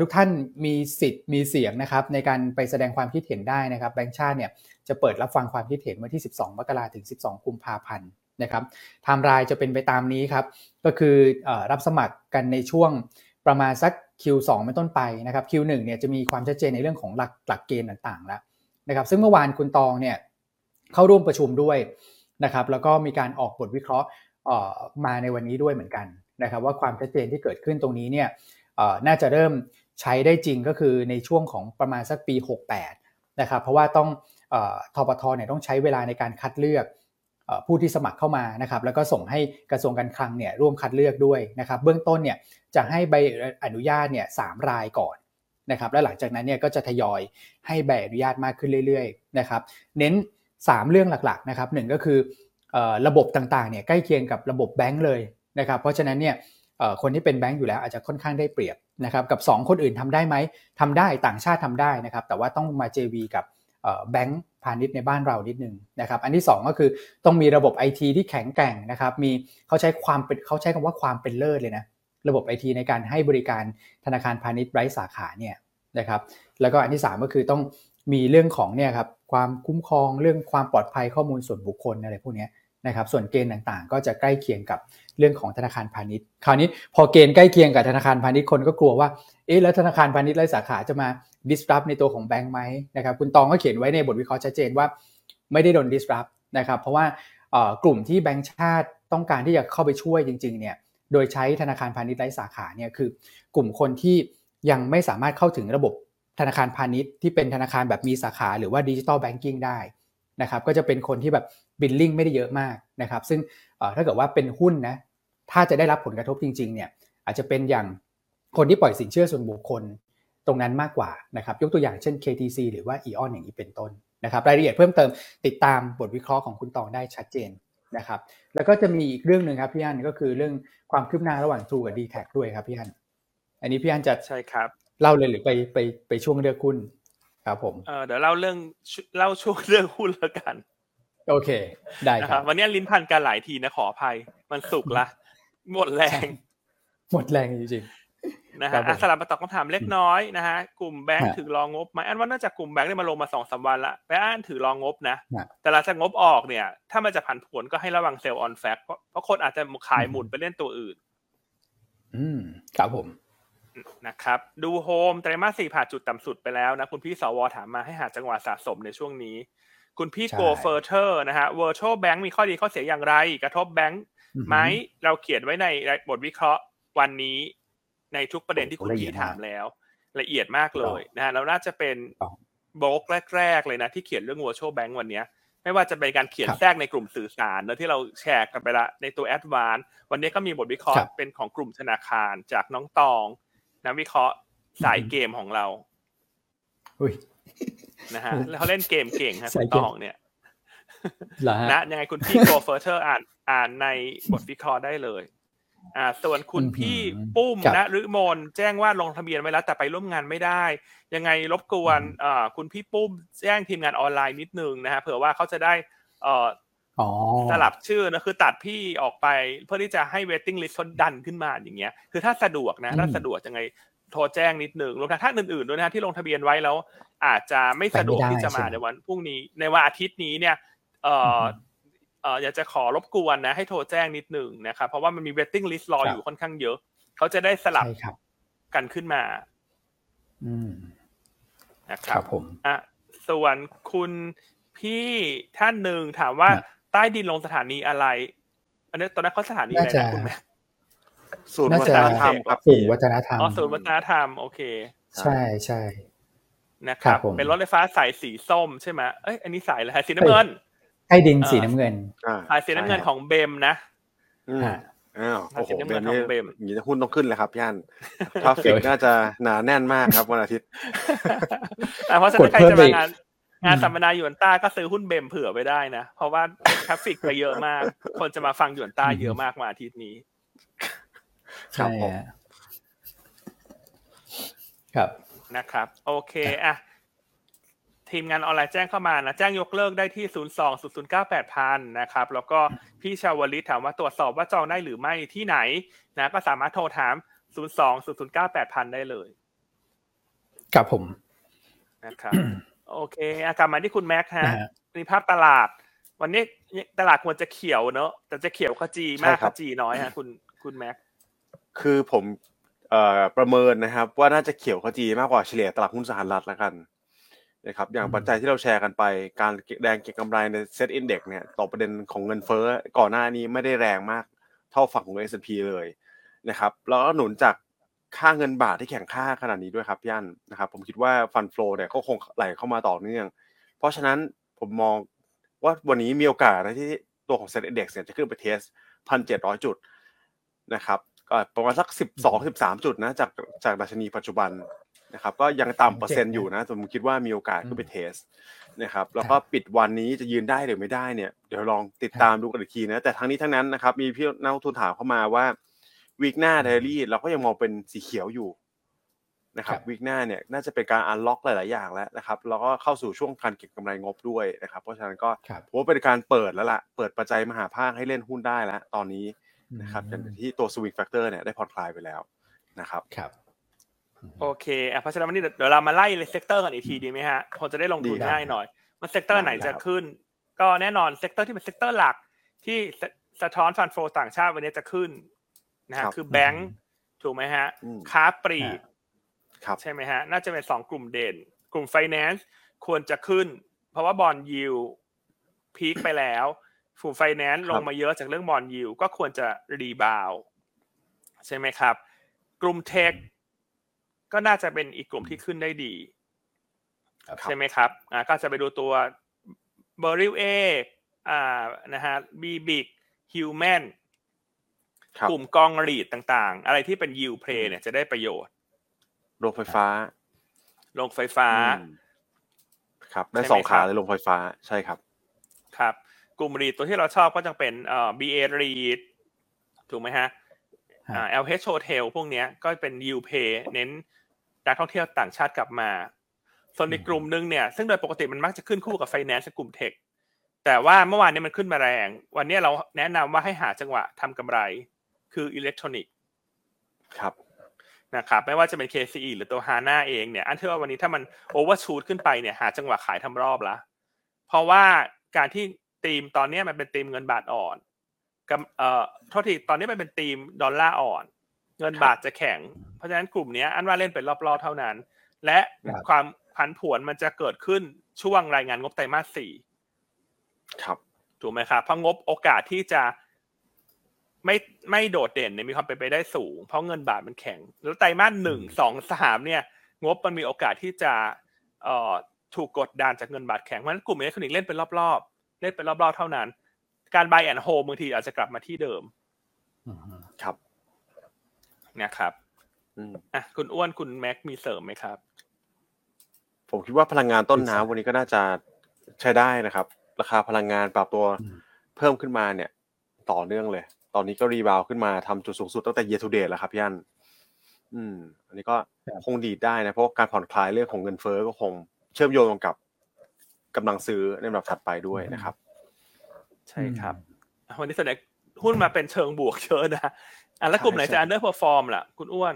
ทุกท่านมีสิทธิ์มีเสียงนะครับในการไปแสดงความคิดเห็นได้นะครับแบงค์ชาติเนี่ยจะเปิดรับฟังความคิดเห็นวันที่ 12 มกราถึง 12 กุมภาพันธ์นะครับไทม์ไลน์จะเป็นไปตามนี้ครับก็คืออรับสมัครกันในช่วง ประมาณสัก Q2 เป็นต้นไปนะครับ Q1 เนี่ยจะมีความชัดเจนในเรื่องของหลักหลักเกณฑ์ต่างๆแล้วนะครับ ซึ่งเมื่อวานคุณตองเนี่ยเข้าร่วมประชุมด้วยนะครับ แล้วก็มีการออกบทวิเคราะห์มาในวันนี้ด้วยเหมือนกันนะครับ ว่าความชัดเจนที่เกิดขึ้นตรงนี้เนี่ยน่าจะเริ่มใช้ได้จริงก็คือในช่วงของประมาณสักปี 68 นะครับ เพราะว่าต้องทบทเนี่ยต้องใช้เวลาในการคัดเลือก ผู้ที่สมัครเข้ามานะครับแล้วก็ส่งให้กระทรวงการคลังเนี่ยร่วมคัดเลือกด้วยนะครับเบื้องต้นเนี่ยจะให้ใบอนุญาตเนี่ยสรายก่อนนะครับและหลังจากนั้นเนี่ยก็จะทยอยให้ใบอนุญาตมากขึ้นเรื่อยๆนะครับเน้น 3 เรื่องหลักๆนะครับหนึ่งก็คือระบบต่างๆเนี่ยใกล้เคียงกับระบบแบงก์เลยนะครับเพราะฉะนั้นเนี่ยคนที่เป็นแบงก์อยู่แล้วอาจจะค่อนข้างได้เปรียบนะครับกับ 2 คนอื่นทำได้ไหมทำได้ต่างชาติทำได้นะครับแต่ว่าต้องมา JV กับแบงก์ พาณิชย์ในบ้านเรานิดนึงนะครับอันที่ 2 ก็คือต้องมีระบบไอทีที่แข็งแกร่งนะครับมีเขาใช้ความเป็นเขาใช้คำว่าความเป็นเลิศเลยนะระบบไอทีในการให้บริการธนาคารพาณิชย์ไร้สาขาเนี่ยนะครับแล้วก็อันที่ 3 ก็คือต้องมีเรื่องของเนี่ยครับความคุ้มครองเรื่องความปลอดภัยข้อมูลส่วนบุคคลอะไรพวกนี้ นะครับส่วนเกณฑ์ต่างๆ ก็จะใกล้เคียงกับเรื่องของธนาคารพาณิชย์ คราวนี้พอเกณฑ์ใกล้เคียงกับธนาคารพาณิชย์คนก็กลัวว่าเอ๊ะแล้วธนาคารพาณิชย์ไร้สาขาจะมา disrupt ในตัวของแบงค์ไหมนะครับคุณตองก็เขียนไว้ในบทวิเคราะห์ชัดเจนว่าไม่ได้โดน disrupt นะครับเพราะว่ากลุ่มที่แบงค์ชาติต้องการที่จะเข้าไปช่วยจริงๆเนี่ยโดยใช้ธนาคารพาณิชย์ไร้สาขาเนี่ยคือกลุ่มคนที่ยังไม่สามารถเข้าถึงระบบธนาคารพาณิชย์ที่เป็นธนาคารแบบมีสาขาหรือว่า digital banking ได้ นะครับก็จะเป็นคนที่แบบ billing ไม่ได้เยอะมากนะครับซึ่งถ้าเกิดว่าเป็นหุ้นนะถ้าจะได้รับผลกระทบจริงๆเนี่ยอาจจะเป็นอย่างคนที่ปล่อยสินเชื่อส่วนบุคคลตรงนั้นมากกว่านะครับยกตัวอย่างเช่น KTC หรือว่า AEON อย่างนี้เป็นต้นนะครับรายละเอียดเพิ่มเติมติดตามบทวิเคราะห์ของคุณตองได้ชัดเจนนะครับแล้วก็จะมีอีกเรื่องหนึ่งครับพี่อันก็คือเรื่องความคืบหน้าระหว่าง True กับ d t แทด้วยครับพี่อันอันนี้พี่อันจะใช่ครับเล่าเลยหรือไปไปไปช่วงเรื่องหุ้น ครับผมเออเดี๋ยวเล่าเรื่องเล่าช่วงเรื่องหุ้นแล้วกัน โอเค ได้ครับ วันนี้ลิ้นพันกันหลายทีนะขออภัย มันสุกละ หมดแรง หมดแรงจริงนะฮะสลับมาตอบคำถามเล็กน้อยนะฮะกลุ่มแบงค์ถือรองงบไหมอันว่าน่าจะกลุ่มแบงค์ได้มาลงมาสองสาวันละแบงค์ถือรองงบนะแต่หลังจากงบออกเนี่ย ถ้ามันจะผันผวนก็ให้ระวัง sell on fact เพราะคนอาจจะขายหมุนไปเล่นตัวอื่น อืมครับผม นะครับดูโฮมไตรมาสสี่ผ่านจุดต่ำสุดไปแล้วนะ คุณพี่สวถามมาให้หาจังหวะสะสมในช่วงนี้ คุณพี่โกเฟอร์เทอร์นะฮะ virtual bank มีข้อดีข้อเสียอย่างไร กระทบแบงค์ไหมเราเขียนไว้ในบทวิเคราะห์วันนี้ในทุกประเด็นที่คุณพี่ถามแล้ว ละเอียดมากเลยนะฮะแล้วน่าจะเป็นโบรกแรก ๆ เลยนะที่เขียนเรื่อง virtual bank วันนี้ไม่ว่าจะเป็นการเขียนแทรกในกลุ่มสื่อสารเนอะที่เราแชร์กันไปละในตัวแอดวานซ์วันนี้ก็มีบทวิเคราะห์เป็นของกลุ่มธนาคารจากน้องตอง นักวิเคราะห์สายเกมของเรานะฮะแล้วเขาเล่นเกมเก่งฮะคุณตองเนี่ยนะยังไงคุณพี่โกเฟอร์เทอร์อ่านอ่านในบทวิเคราะห์ได้เลย อ่า ส่วนคุณพี่ปุ้มนะหรือมนแจ้งว่าลงทะเบียนไว้แล้ว แต่ไปร่วมงานไม่ได้ ยังไงรบกวนอ่าคุณพี่ปุ้มแจ้งทีมงานออนไลน์นิดนึงนะฮะเผื่อว่าเขาจะได้เอ่อ สลับชื่อนะคือตัดพี่ออกไปเพื่อที่จะให้เวทติ้งลิสต์เขาดันขึ้นมาอย่างเงี้ย คือถ้าสะดวกนะถ้าสะดวกยังไงโทรแจ้งนิดหนึ่งรวมทั้งท่านอื่นๆด้วยนะที่ลงทะเบียนไว้แล้ว อาจจะไม่สะดวกที่จะมาในวันพรุ่งนี้ในวันอาทิตย์นี้เนี่ย เอ่อเอ่ออยากจะขอรบกวนนะ ให้โทรแจ้งนิดหนึ่งนะครับเพราะว่ามันมี waiting list รออยู่ค่อนข้างเยอะ เขาจะได้สลับกันขึ้นมา อืมนะครับผมอะส่วนคุณพี่ท่านหนึ่งถามว่าใต้ดินลงสถานีอะไร อันนี้ตอนนั้นเขาสถานีอะไรนะคุณแม่ศูนย์วัฒนธรรมครับศูนย์วัฒนธรรมอ๋อศูนย์วัฒนธรรม โอเค ใช่ใช่นะครับเป็นรถไฟฟ้าสายสีส้มใช่ไหมเอ้ยอันนี้สายอะไรสีน้ำเงินใต้ดินสีน้ำเงินสายสีน้ำเงินของเบมนะอ้าวโอ้โหเบมนี่อย่างนี้หุ้นต้องขึ้นเลยครับย่าน traffic น่าจะหนาแน่นมากครับวันอาทิตย์เพราะฉะนั้นใครจะมางาน งานสัมมนาหยวนต้าก็ซื้อหุ้นเบมเผื่อไปได้นะ เพราะว่า traffic ไปเยอะมาก คนจะมาฟังหยวนต้าเยอะมากมาอาทิตย์นี้ ครับครับนะครับ โอเคอะทีมงานออนไลน์แจ้งเข้ามานะแจ้งยกเลิกได้ที่ 0 2 0 0 9 8 0 0นะครับ แล้วก็พี่ชาวลิตถามว่าตรวจสอบว่าจองได้หรือไม่ที่ไหนนะก็สามารถโทรถาม 0 2 0 0 9 8 0 0ได้เลย ครับผมนะครับ โอเคอากลับมาที่คุณแม็กฮะมีภาพตลาด วันนี้ตลาดควรจะเขียวเนอะแต่จะเขียวขจีมากขจีน้อยฮะ คุณคุณแม็กคือผมเอ่อประเมินนะครับ ว่าน่าจะเขียวขจีมากกว่าเฉลี่ยตลาดหุ้นสหรัฐแล้วกันนะครับอย่างปัจจัยที่เราแชร์กันไป การแรงเก็งกำไรใน SET Index เนี่ยต่อประเด็นของเงินเฟ้อก่อนหน้านี้ไม่ได้แรงมากเท่าฝั่งของ S&P เลยนะครับแล้วก็หนุนจาก ค่าเงินบาทที่แข็งค่าขนาดนี้ด้วยครับย่านนะครับผมคิดว่า fund flow เนี่ยก็คงไหลเข้ามาต่อเนื่อง เพราะฉะนั้นผมมองว่าวันนี้มีโอกาสนะที่ตัวของ SET Index เนี่ยจะขึ้นไป test พันเจ็ดร้อยจุดนะครับก็ประมาณสักสิบสองสิบสามจุดนะจากจากดัชนีปัจจุบันนะครับก็ยังต่ำเปอร์เซ็นต์อยู่นะผมคิดว่ามีโอกาสขึ้นไปเทสนะครับแล้วก็ปิดวันนี้จะยืนได้หรือไม่ได้เนี่ยเดี๋ยวลองติดตามดูกันอีกทีนะแต่ทั้งนี้ทั้งนั้นนะครับมีพี่นักทุนถามเข้ามาว่า วีคหน้าเดลี่เราก็ยังมองเป็นสีเขียวอยู่นะครับวีคหน้าเนี่ยน่าจะเป็นการอันล็อกหลาย ๆ อย่างแล้วนะครับแล้วก็เข้าสู่ช่วงการเก็งกำไรงบด้วยนะครับ เพราะฉะนั้นก็ผมว่าเป็นการเปิดแล้วล่ะ เปิดปัจจัยมหาภาคให้เล่นหุ้นได้แล้วตอนนี้นะครับอย่างที่ตัว swing factor เนี่ยได้ผ่อนคลายไปแล้วนะครับครับโอเคอะเพราะฉะนั้นวันนี้เดี๋ยวเรามาไล่ sector กันอีกทีดีไหมฮะพอจะได้ลงทุนง่ายหน่อยว่า sector ไหนจะขึ้น ก็แน่นอน sector ที่เป็น sector หลักที่สะท้อน fund flow ต่างชาติวันนี้จะขึ้น นะฮะคือแบงก์ถูกไหมฮะค้าปลีกใช่ไหมฮะน่าจะเป็นสองกลุ่มเด่น กลุ่มไฟแนนซ์ควรจะขึ้น เพราะว่า bond yield peak ไปแล้วฝูงไฟแนนซ์ลงมาเยอะจากเรื่อง bond yield ก็ควรจะ rebound ใช่ไหมครับ กลุ่ม tech ก็น่าจะเป็นอีกกลุ่มที่ขึ้นได้ดีใช่ไหมครับอ่าก็จะไปดูตัวเบอร์ริลเออ่านะฮะบลูบิคฮิวแมน กลุ่มกอง REIT ต่างๆ อะไรที่เป็น yield play เนี่ยจะได้ประโยชน์ โรงไฟฟ้า โรงไฟฟ้า ครับ ได้สองขาเลยโรงไฟฟ้า ใช่ครับ ครับ กลุ่ม REIT ตัวที่เราชอบก็จะเป็นเอ่อ BA รีดถูกไหมฮะอ่า LH Hotel พวกเนี้ยก็เป็น U Pay เน้นนักท่องเที่ยวต่างชาติกลับมา ส่วนในกลุ่มหนึ่งเนี่ย ซึ่งโดยปกติมันมักจะขึ้นคู่กับไฟแนนซ์กลุ่ม tech แต่ว่าเมื่อวานนี้มันขึ้นมาแรง วันนี้เราแนะนำว่าให้หาจังหวะทำกำไร คืออิเล็กทรอนิกส์ครับนะครับไม่ว่าจะเป็น KCE หรือตัว HANA เองเนี่ยอันที่ว่าวันนี้ถ้ามัน overshoot ขึ้นไปเนี่ยหาจังหวะขายทำรอบละเพราะว่าการที่ตีมตอนนี้มันเป็นตีมเงินบาทอ่อนกับเอ่อโทษทีตอนนี้มันเป็นตีมดอลลาร์อ่อน เงินบาทจะแข็ง เพราะฉะนั้นกลุ่มนี้อันว่าเล่นเป็นรอบๆเท่านั้น และความผันผวนมันจะเกิดขึ้นช่วงรายงานงบไตรมาสสี่ครับ ถูกไหมครับเพราะงบโอกาสที่จะ ไม่ไม่โดดเด่นเนี่ยมีความเป็นไปได้สูง เพราะเงินบาทมันแข็ง แล้วไตรมาสหนึ่งสองสามเนี่ย งบมันมีโอกาสที่จะเอ่อถูกกดดันจากเงินบาทแข็งเพราะฉะนั้นกลุ่มนี้คนิกเล่นเป็นรอบๆ เล่นเป็นรอบๆเท่านั้น การ buy and hold บางทีอาจจะกลับมาที่เดิมครับนะครับอะคุณอ้วนคุณแม็กมีเสริมไหมครับ ผมคิดว่าพลังงานต้นน้ำวันนี้ก็น่าจะใช้ได้นะครับ ราคาพลังงานปรับตัวเพิ่มขึ้นมาเนี่ย ต่อเนื่องเลย ตอนนี้ก็รีบาวขึ้นมาทำจุดสูงสุดตั้งแต่เย a r to d แล้วครับพี่อันอืม อันนี้ก็คงดีได้นะ เพราะการผ่อนคลายเรื่องของเงินเฟ้อก็คงเชื่อมโยงกับกำลังซื้อในลำดับถัดไปด้วยนะครับ ใช่ครับ วันนี้แสดงหุ้นมาเป็นเชิงบวกเยอะนะอะแล้วกลุ่มไหนจะ underperform ล่ะ คุณอ้วน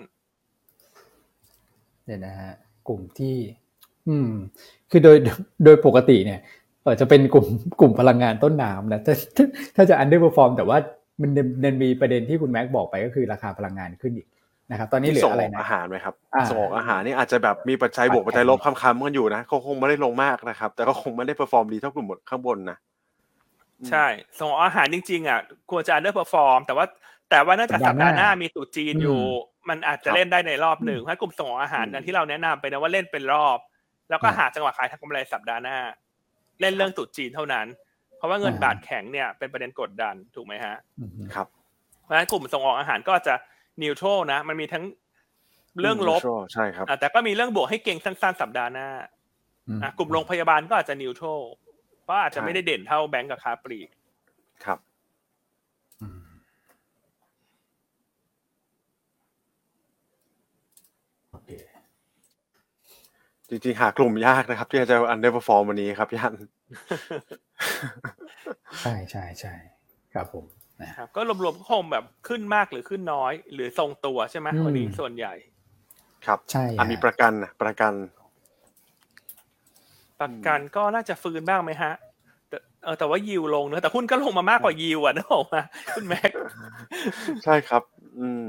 เนี่ยนะฮะกลุ่มที่ อืม คือโดยโดยปกติเนี่ยเออจะเป็นกลุ่มกลุ่มพลังงานต้นน้ำนะถ้าถ้าจะ underperform แต่ว่า มันมันมีประเด็นที่คุณแม็กบอกไปก็คือราคาพลังงานขึ้นอีกนะครับ ตอนนี้เหลืออะไรนะอาหารไหมครับส่งออกอาหารนี่อาจจะแบบมีปัจจัยบวกปัจจัยลบค้ำๆกันอยู่นะเขาคงไม่ได้ลงมากนะครับ แต่ก็คงไม่ได้ perform ดีเท่ากลุ่มข้างบนนะใช่ส่งออกอาหารจริง ๆอะควรจะ underperform แต่ว่าแต่ว่าเนื่องจากสัปดาห์หน้ามีตรุษจีนอยู่ มันอาจจะเล่นได้ในรอบหนึ่งเพราะกลุ่มส่งออกอาหารที่เราแนะนำไปนะว่าเล่นเป็นรอบ แล้วก็หาจังหวะขายทางกำไรสัปดาห์หน้า เล่นเรื่องตุจีนเท่านั้น เพราะว่าเงินบาทแข็งเนี่ยเป็นประเด็นกดดันถูกไหมฮะครับ เพราะฉะนั้นกลุ่มส่งออกอาหารก็จะนิวโตรนะ มันมีทั้งเรื่องลบใช่ครับแต่ก็มีเรื่องบวกให้เก่งสั้นๆสัปดาห์หน้ากลุ่มโรงพยาบาลก็อาจจะนิวโตรเพราะอาจจะไม่ได้เด่นเท่าแบงก์กับคาปรีครับจริงๆหากลุ่มยากนะครับ ที่จะ underperform วันนี้ครับพี่ฮัน ใช่ใช่ใช่ครับผมครับก็รวมๆก็คงแบบขึ้นมากหรือขึ้นน้อย หรือทรงตัวใช่ไหมวันนี้ส่วนใหญ่ ครับใช่มีประกันนะประกัน ประกันก็น่าจะฟื้นบ้างไหมฮะแต่เออแต่ว่ายิวลงเนอะแต่หุ้นก็ลงมามากกว่ายิวอะนะผมนะคุณแม็กใช่ครับ อืม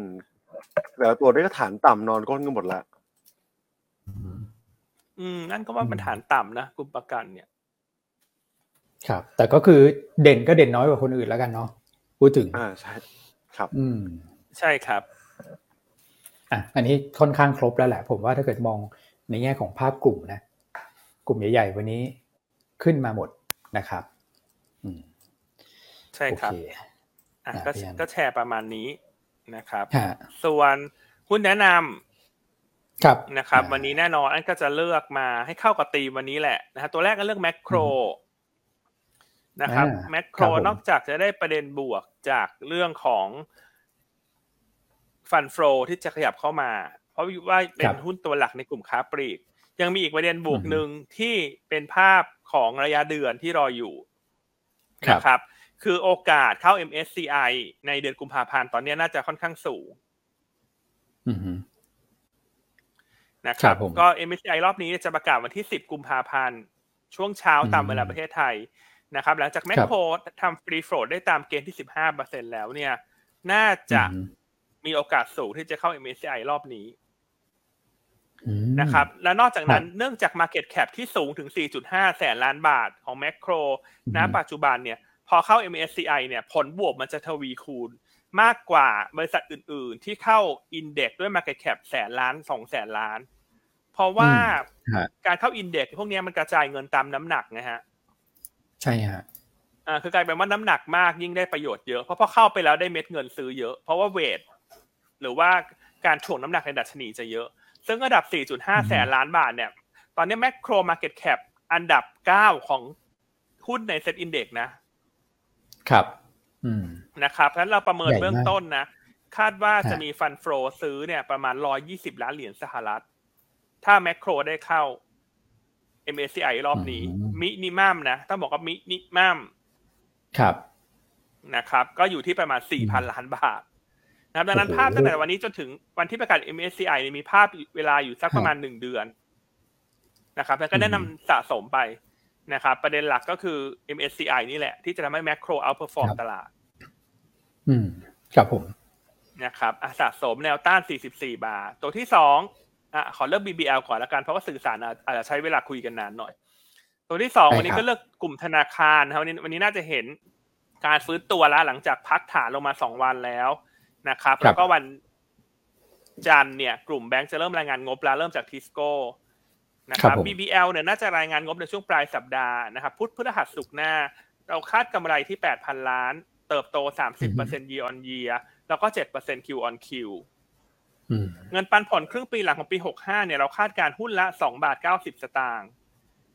แต่ตัวนี้ก็ฐานต่ำนอนก้นกันหมดแล้วอืมนั่นก็ว่ามันฐานต่ำนะกลุ่มประกันเนี่ย ครับ แต่ก็คือเด่นก็เด่นน้อยกว่าคนอื่นแล้วกันเนาะพูดถึงอ่าใช่ครับ อืม ใช่ครับอะอันนี้ค่อนข้างครบแล้วแหละ ผมว่าถ้าเกิดมองในแง่ของภาพกลุ่มนะ กลุ่มใหญ่ๆวันนี้ขึ้นมาหมดนะครับ อืม ใช่ครับอะก็ก็แชร์ประมาณนี้นะครับ ส่วนหุ้นแนะนำครับนะครับ วันนี้แน่นอนอันก็จะเลือกมาให้เข้ากับตีวันนี้แหละนะฮะตัวแรกก็เลือกแมคโคร นะครับแมคโครนอกจากจะได้ประเด็นบวกจากเรื่องของฟันโฟที่จะขยับเข้ามา เพราะว่าเป็นหุ้นตัวหลักในกลุ่มค้าปลีก ยังมีอีกประเด็นบวกหนึ่งที่เป็นภาพของระยะเดือนที่รออยู่นะครับ คือโอกาสเข้า MSCI ในเดือนกุมภาพันธ์ตอนนี้น่าจะค่อนข้างสูงนะครับก็ MSCI รอบนี้จะประกาศวันที่ 10 กุมภาพันธ์ช่วงเช้าตามเวลาประเทศไทย นะครับหลังจากแมคโครทำฟรีโฟลดได้ตามเกณฑ์ที่15%แล้วเนี่ย น่าจะมีโอกาสสูงที่จะเข้า MSCI รอบนี้นะครับ และนอกจากนั้นเนื่องจาก Market Cap ที่สูงถึง 4.5 แสนล้านบาทของแมคโครณปัจจุบันเนี่ย พอเข้า MSCI เนี่ยผลบวกมันจะทวีคูณ มากกว่าบริษัทอื่น ๆ ที่เข้าอินเด็กด้วย Market Cap แสนล้านสองแสนล้าน เพราะว่าการเข้าอินเด็กพวกนี้มันกระจายเงินตามน้ำหนักนะฮะ ใช่ฮะอ่าคือกลายเป็นว่าน้ำหนักมากยิ่งได้ประโยชน์เยอะเพราะพอเข้าไปแล้วได้เม็ดเงินซื้อเยอะ เพราะว่าเวท หรือว่าการถ่วงน้ำหนักในดัชนีจะเยอะ ซึ่งระดับ 4.5 แสนล้านบาทเนี่ย ตอนนี้แมคโคร market cap อันดับ 9 ของหุ้นใน SET Index นะ ครับ อืมนะครับเพราะฉะนั้นเราประเมินเบื้องต้นนะ คาดว่าจะมี fund flow ซื้อเนี่ยประมาณ 120 ล้านเหรียญสหรัฐ ถ้าแมคโครได้เข้า MSCI รอบนี้ minimum นะต้องบอกว่า minimumครับนะครับ ก็อยู่ที่ประมาณ4,000ล้านบาทนะครับดังนั้นภาพตั้งแต่วันนี้จนถึงวันที่ประกาศ MSCI มีภาพเวลาอยู่สักประมาณหนึ่งเดือนนะครับแล้วก็แนะนำสะสมไปนะครับประเด็นหลักก็คือ MSCI นี่แหละ ที่จะทำให้แมคโคร outperform ตลาด อืม ครับผมนะครับสะสมแนวต้าน 44 บาท ตัวที่สองอะขอเลือก BBL ก่อนละกัน เพราะว่าสื่อสารอาจจะใช้เวลาคุยกันนานหน่อย ตัวที่สองวันนี้ก็เลือกกลุ่มธนาคารครับวันนี้วันนี้น่าจะเห็นการฟื้นตัวแล้วหลังจากพักฐานลงมาสองวันแล้วนะครับ แล้วก็วันจันเนี่ย กลุ่มแบงก์จะเริ่มรายงานงบแล้วเริ่มจากทิสโก้นะครับ BBL เนี่ยน่าจะรายงานงบในช่วงปลายสัปดาห์นะครับพุธพฤหัสสุกหน้า เราคาดกำไรที่ 8,000 ล้าน เติบโต 30% year on year แล้วก็ 7% Q on Q เงินปันผลครึ่งปีหลังของปี 65 เนี่ยเราคาดการหุ้นละ 2 บาท 90 สตางค์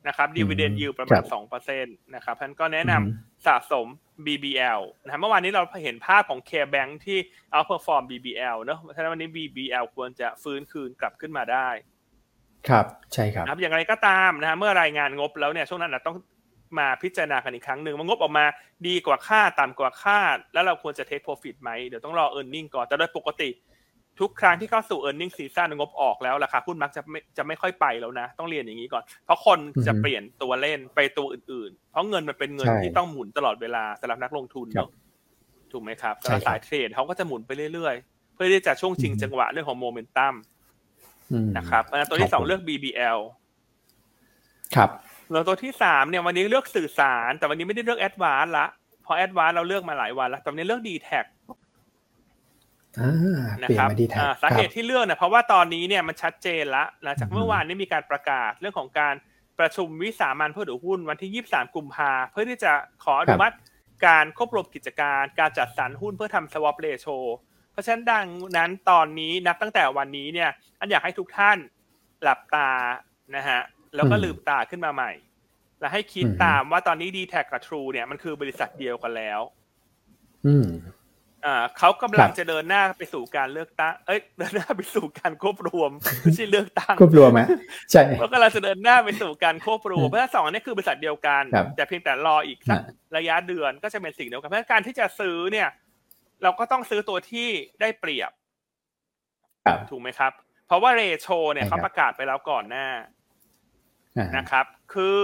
นะครับดีเวเดนยิวประมาณ2%นะครับท่านก็แนะนำสะสม BBL นะเมื่อวานนี้เราเห็นภาพของ KBank ที่ outperform BBL เนอะเพราะฉะนั้นวันนี้ BBL ควรจะฟื้นคืนกลับขึ้นมาได้ ครับใช่ครับครับอย่างไรก็ตามนะฮะเมื่อรายงานงบแล้วเนี่ยช่วงนั้นต้องมาพิจารณากันอีกครั้งหนึ่งว่างบออกมาดีกว่าคาดต่ำกว่าคาด แล้วเราควรจะ take profit ไหมเดี๋ยวต้องรอ earning ก่อนแต่โดยปกติ ทุกครั้งที่เข้าสู่ e a r n i n g ็ season งบออกแล้วราคาหุ้นมักจะไม่จะไม่ค่อยไปแล้วนะ ต้องเรียนอย่างนี้ก่อน เพราะคนจะเปลี่ยนตัวเล่นไปตัวอื่น ๆ เพราะเงินมันเป็นเงินที่ต้องหมุนตลอดเวลาสำหรับนักลงทุนเนาะถูกไหมครับสายเทรดเขาก็จะหมุนไปเรื่อย ๆ เพื่อที่จะช่วงชิงจังหวะเรื่องของโมเมนตัมนะครับตัวที่สองเลือก BBL ครับแล้วตัวที่สามเนี่ยวันนี้เลือกสื่อสาร แต่วันนี้ไม่ได้เลือกแอดวานละเพราะแอดวานเราเลือกมาหลายวันแล้วแต่วันนี้เลือกดีแท็ นะครับสาเหตุที่เลือกเนี่ยเพราะว่าตอนนี้เนี่ยมันชัดเจนละหลังจากเมื่อวานนี้มีการประกาศเรื่องของการประชุมวิสามันผู้ถือหุ้นวันที่ 23 กุมภาเพื่อที่จะขออนุมัติการควบรวมกิจการการจัดสรรหุ้นเพื่อทำ swap ratio เพราะฉะนั้นดังนั้นตอนนี้นับตั้งแต่วันนี้เนี่ยอันอยากให้ทุกท่านหลับตานะฮะแล้วก็ลืมตาขึ้นมาใหม่ และให้คิดตามว่าตอนนี้ d t แทกับ True เนี่ยมันคือบริษัทเดียวกันแล้วอืมอ่า เขากำลังจะเดินหน้าไปสู่การเลือกตั้ง เอ้ย เดินหน้าไปสู่การควบรวมไม่ใช่เลือกตั้ง ควบรวมไหมใช่เขากำลังจะเดินหน้าไปสู่การควบรวม เพราะสองอันนี้คือบริษัทเดียวกัน แต่เพียงแต่รออีกสักระยะเดือนก็จะเป็นสิ่งเดียวกัน เพราะการที่จะซื้อเนี่ย เราก็ต้องซื้อตัวที่ได้เปรียบ ถูกไหมครับ เพราะว่าเรโชเนี่ยเขาประกาศไปแล้วก่อนหน้า นะครับ คือ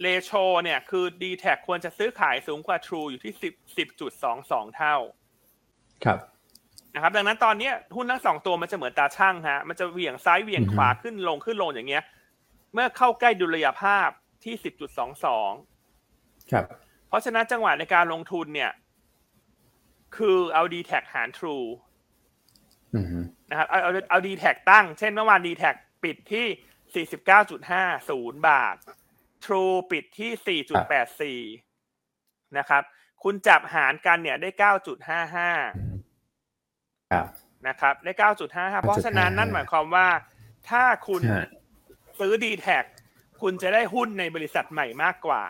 เรโชเนี่ย คือ d t แทควรจะซื้อขายสูงกว่า True อยู่ที่สิบสิบจุดสองสองเท่า ครับนะครับดังนั้นตอนนี้หุ้นทั้งสองตัวมันจะเหมือนตาช่างฮะมันจะเหวี่ยงซ้ายเหวี่ยงขวาขึ้นลงขึ้นลงอย่างเงี้ย เมื่อเข้าใกล้ดุลยภาพที่สิบจุดสองสองครับ เพราะฉะนั้นจังหวะในการลงทุนเนี่ย คือเอาดีแท็หารทรูนะครับเอาเอาเอาดีแท็ตั้ง เช่นเมื่อวานดีแท็ปิดที่สี่สิบเก้าจุดห้าศูนย์บาท True ปิดที่สี่จุดแปดสี่นะครับ คุณจับหารกันเนี่ยได้เก้าจุดห้าห้า นะครับได้เก้าจุดห้าเพราะฉะนั้นนั่นหมายความว่า ถ้าคุณซื้อดีแท็คุณจะได้หุ้นในบริษัทใหม่มากกว่า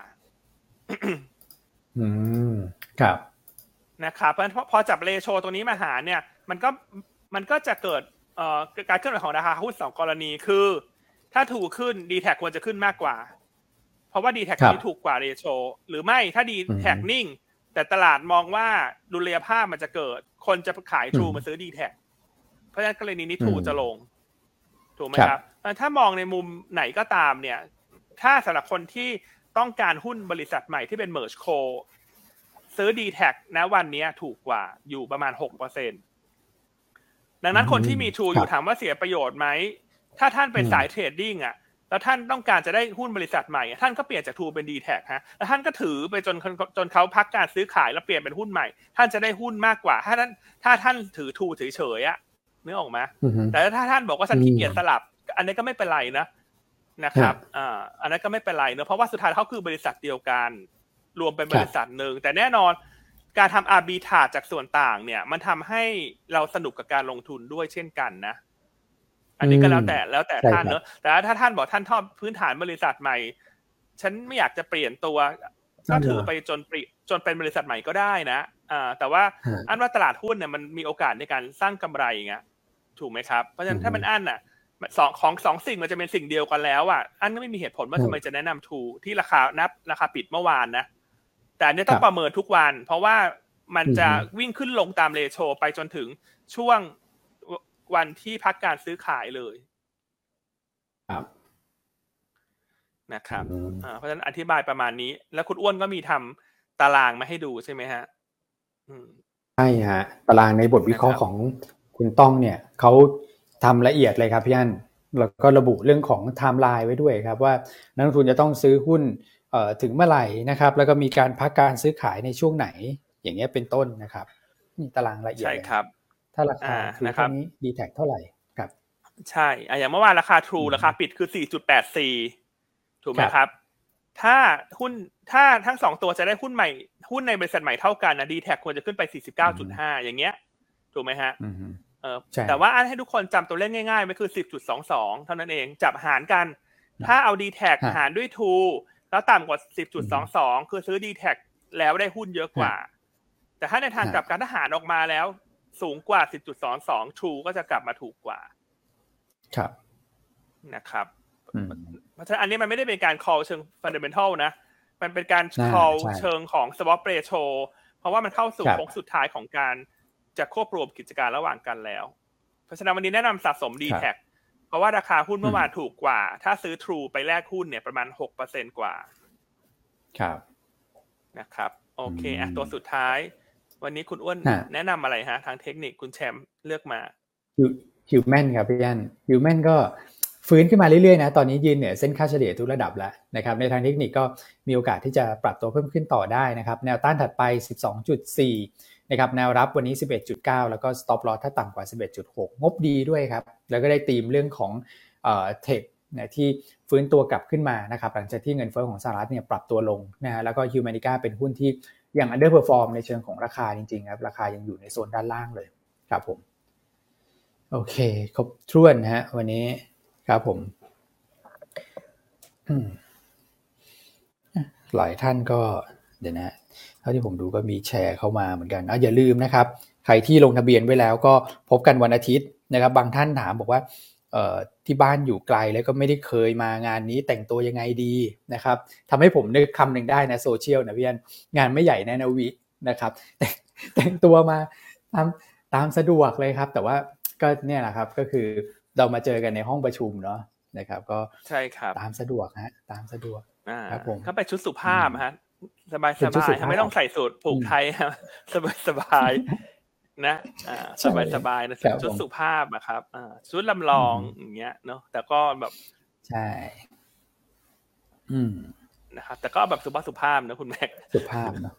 อืม ครับ นะครับเพราะพอจับเลโชตัวนี้มาหาเนี่ย มันก็มันก็จะเกิดเอ่อการเคลื่อนไหวของราคาหุ้นสองกรณีคือ ถ้าทรูขึ้นดีแทคควรจะขึ้นมากกว่า เพราะว่าดีแทคนี้ถูกกว่า ratio หรือไม่ถ้าดีแทคนิ่ง แต่ตลาดมองว่าดุลยภาพมันจะเกิด คนจะขายทรูมาซื้อดีแทคเพราะฉะนั้นกรณีนี้ทรูจะลง ถูกไหมครับ ถ้ามองในมุมไหนก็ตามเนี่ย ถ้าสำหรับคนที่ต้องการหุ้นบริษัทใหม่ที่เป็น MergeCoซื้อดีแท็นะวันนี้ถูกกว่าอยู่ประมาณหกเปอร์เซ็นดังนั้นคนที่มีทรูอยู่ถามว่าเสียประโยชน์ไหม ถ้าท่านเป็นสายเทรดดิ้งอะ แล้วท่านต้องการจะได้หุ้นบริษัทใหม่ ท่านก็เปลี่ยนจากทรูเป็นดีแท็ฮะ แล้วท่านก็ถือไปจนจนเขาพักการซื้อขายแล้วเปลี่ยนเป็นหุ้นใหม่ ท่านจะได้หุ้นมากกว่า ถ้าท่านถ้าท่านถือทรูเฉยๆอะนึกออกไหมแต่ถ้าท่านบอกว่าท่านขี้เกียจสลับ อันนี้ก็ไม่เป็นไรนะนะครับ อ่า อันนั้นก็ไม่เป็นไรเนอะเพราะว่าสุดท้ายเขาคือบริษัทเดียวกัน รวมเป็นบริษัทหนึ่ง แต่แน่นอนการทำอาร์บีทาจากส่วนต่างเนี่ย มันทำให้เราสนุกกับการลงทุนด้วยเช่นกันนะ อันนี้ก็แล้วแต่แล้วแต่ท่านเนอะแต่ถ้าท่านบอกท่านชอบพื้นฐานบริษัทใหม่ ฉันไม่อยากจะเปลี่ยนตัวก็ถือไปจนปริจนเป็นบริษัทใหม่ก็ได้นะอ่าแต่ว่าอันว่าตลาดหุ้นเนี่ยมันมีโอกาสในการสร้างกำไรไงถูกไหมครับ เพราะฉะนั้นถ้ามันอันน่ะสองของสองสิ่งมันจะเป็นสิ่งเดียวกันแล้วอะอันก็ไม่มีเหตุผลว่าทำไมจะแนะนำทูที่ราคานับราคาปิดเมื่อวานนะแต่อันนี้ต้องประเมินทุกวัน เพราะว่ามันจะวิ่งขึ้นลงตามเรโชไปจนถึงช่วง วันที่พักการซื้อขายเลย ครับนะครับอ่าเพราะฉะนั้นอธิบายประมาณนี้ แล้วคุณอ้วนก็มีทำตารางมาให้ดูใช่ไหมฮะใช่ฮะ ตารางในบทวิเคราะห์ของคุณต้องเนี่ยเขาทำละเอียดเลยครับพี่อันแล้วก็ระบุเรื่องของไทม์ไลน์ไว้ด้วยครับ ว่านักลงทุนจะต้องซื้อหุ้นถึงเมื่อไหร่นะครับ แล้วก็มีการพักการซื้อขายในช่วงไหน อย่างเงี้ยเป็นต้นนะครับนี่ตารางละเอียดใช่ครับ ถ้าราคาคือเท่านี้ดีแท็เท่าไหร่ครับ ใช่ออย่างเมื่อวานราคาทรูราคาปิดคือ 4.84 ถูกไหมครับ ถ้าหุ้นถ้าทั้งสองตัวจะได้หุ้นใหม่ หุ้นในบริษัทใหม่เท่ากันนะดีแท็ควรจะขึ้นไป 49.5 อย่างเงี้ย ถูกไหมฮะเออแต่ว่าอันให้ทุกคนจำตัวเลขง่ายๆไม่คือ 10.22 เท่านั้นเองจับหารกัน ถ้าเอา d t แทหารด้วย t แล้วต่ำกว่า 10.22 คือซื้อ d t แทแล้วได้หุ้นเยอะกว่า แต่ถ้าในทางกลับการทหารออกมาแล้ว สูงกว่า 10.22 True ก็จะกลับมาถูกกว่า ครับนะครับเพราะฉะนั้นอันนี้มันไม่ได้เป็นการ call เชิง fundamental นะ มันเป็นการ call เชิงของ swap ratio เพราะว่ามันเข้าสู่โค้งสุดท้ายของการจะควบรวมกิจการระหว่างกันแล้ว เพราะฉะนั้นวันนี้แนะนำสะสม d t แทเพราะว่าราคาหุ้นเมื่อวานถูกกว่า ถ้าซื้อ True ไปแลกหุ้นเนี่ยประมาณหกเปอร์เซ็นกว่า ครับ นะครับ โอเคอะตัวสุดท้าย วันนี้คุณอ้วนแนะนำอะไรฮะ ทางเทคนิคคุณแชมป์เลือกมาฮิวแมนครับพี่ยันฮิวแมนก็ฟื้นขึ้นมาเรื่อยๆนะตอนนี้ยืนเนี่ยเส้นค่าเฉลี่ยทุกระดับแล้วนะครับในทางเทคนิคก็มีโอกาสที่จะปรับตัวเพิ่มขึ้นต่อได้นะครับแนวต้านถัดไป 12.4นะครับแนวรับวันนี้ 11.9 แล้วก็ stop loss ถ้าต่ำกว่า 11.6 งบดีด้วยครับ แล้วก็ได้ตีมเรื่องของเอ่อ tech นะที่ฟื้นตัวกลับขึ้นมานะครับหลังจากที่เงินเฟ้อของสหรัฐเนี่ยปรับตัวลงนะฮะแล้วก็ฮิวแมนิก้าเป็นหุ้นที่ ยัง underperform ในเชิงของราคาจริงๆครับราคายังอยู่ในโซนด้านล่างเลยครับผมโอเคครบถ้วนฮะวันนี้ครับผมหลายท่านก็เดี๋ยวนะเท่าที่ผมดูก็มีแชร์เข้ามาเหมือนกันออย่าลืมนะครับ ใครที่ลงทะเบียนไว้แล้วก็พบกันวันอาทิตย์นะครับ บางท่านถามบอกว่า ที่บ้านอยู่ไกลแล้วก็ไม่ได้เคยมางานนี้แต่งตัวยังไงดีนะครับทำให้ผมนึกคำหนึ่งได้นะโซเชียลนะพี่อันงานไม่ใหญ่แน่นะวินะครับแต่แต่งตัวมาตามตามสะดวกเลยครับ แต่ว่าก็เนี่ยแหละครับก็คือเรามาเจอกันในห้องประชุมเนาะนะครับ ก็ใช่ครับตามสะดวกฮะตามสะดวกครับผมก็ไปชุดสุภาพฮะสบายสบายไม่ต้องใส่สูทผูกไทสบายสบาย นะอ่าสบายสบายนะชุดสุภาพนะครับอ่าชุดลำลองอย่างเงี้ยเนาะแต่ก็แบบใช่ อืมนะครับแต่ก็แบบสุภาพสุภาพนะคุณแม็กสุภาพเนาะ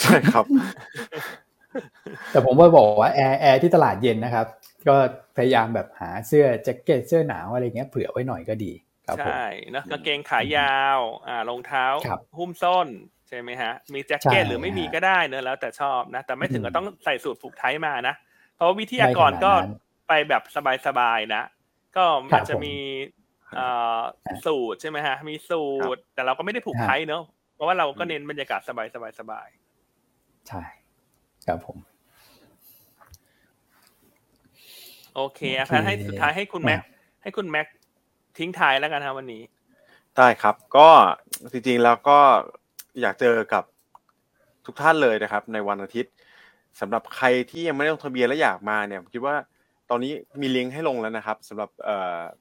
ใช่ครับ แต่ผมว่าบอกว่าแอร์แอร์ที่ตลาดเย็นนะครับ ก็พยายามแบบหาเสื้อแจ็คเก็ตเสื้อหนาวอะไรเงี้ยเผื่อไว้หน่อยก็ดีใช่นะกางเกงขายาว อ่ารองเท้าหุ้มส้นใช่ไหมฮะ มีแจ็คเก็ตหรือไม่มีก็ได้เนอะแล้วแต่ชอบนะ แต่ไม่ถึงกับต้องใส่สูตรผูกไทยมานะ เพราะวิทยากรก็ไปแบบสบายๆนะ ก็มันจะมีสูตรใช่ไหมฮะ มีสูตร แต่เราก็ไม่ได้ผูกไทยเนอะเพราะว่าเราก็เน้นบรรยากาศสบายๆสบายใช่ครับผมโอเคอะให้สุดท้ายให้คุณแม็กให้คุณแม็กทิ้งท้ายแล้วกันครับวันนี้ ได้ครับ ก็จริงๆแล้วก็ อยากเจอกับทุกท่านเลยนะครับ ในวันอาทิตย์สำหรับใครที่ยังไม่ได้ลงทะเบียนและอยากมาเนี่ยผมคิดว่าตอนนี้มีลิงก์ให้ลงแล้วนะครับสำหรับ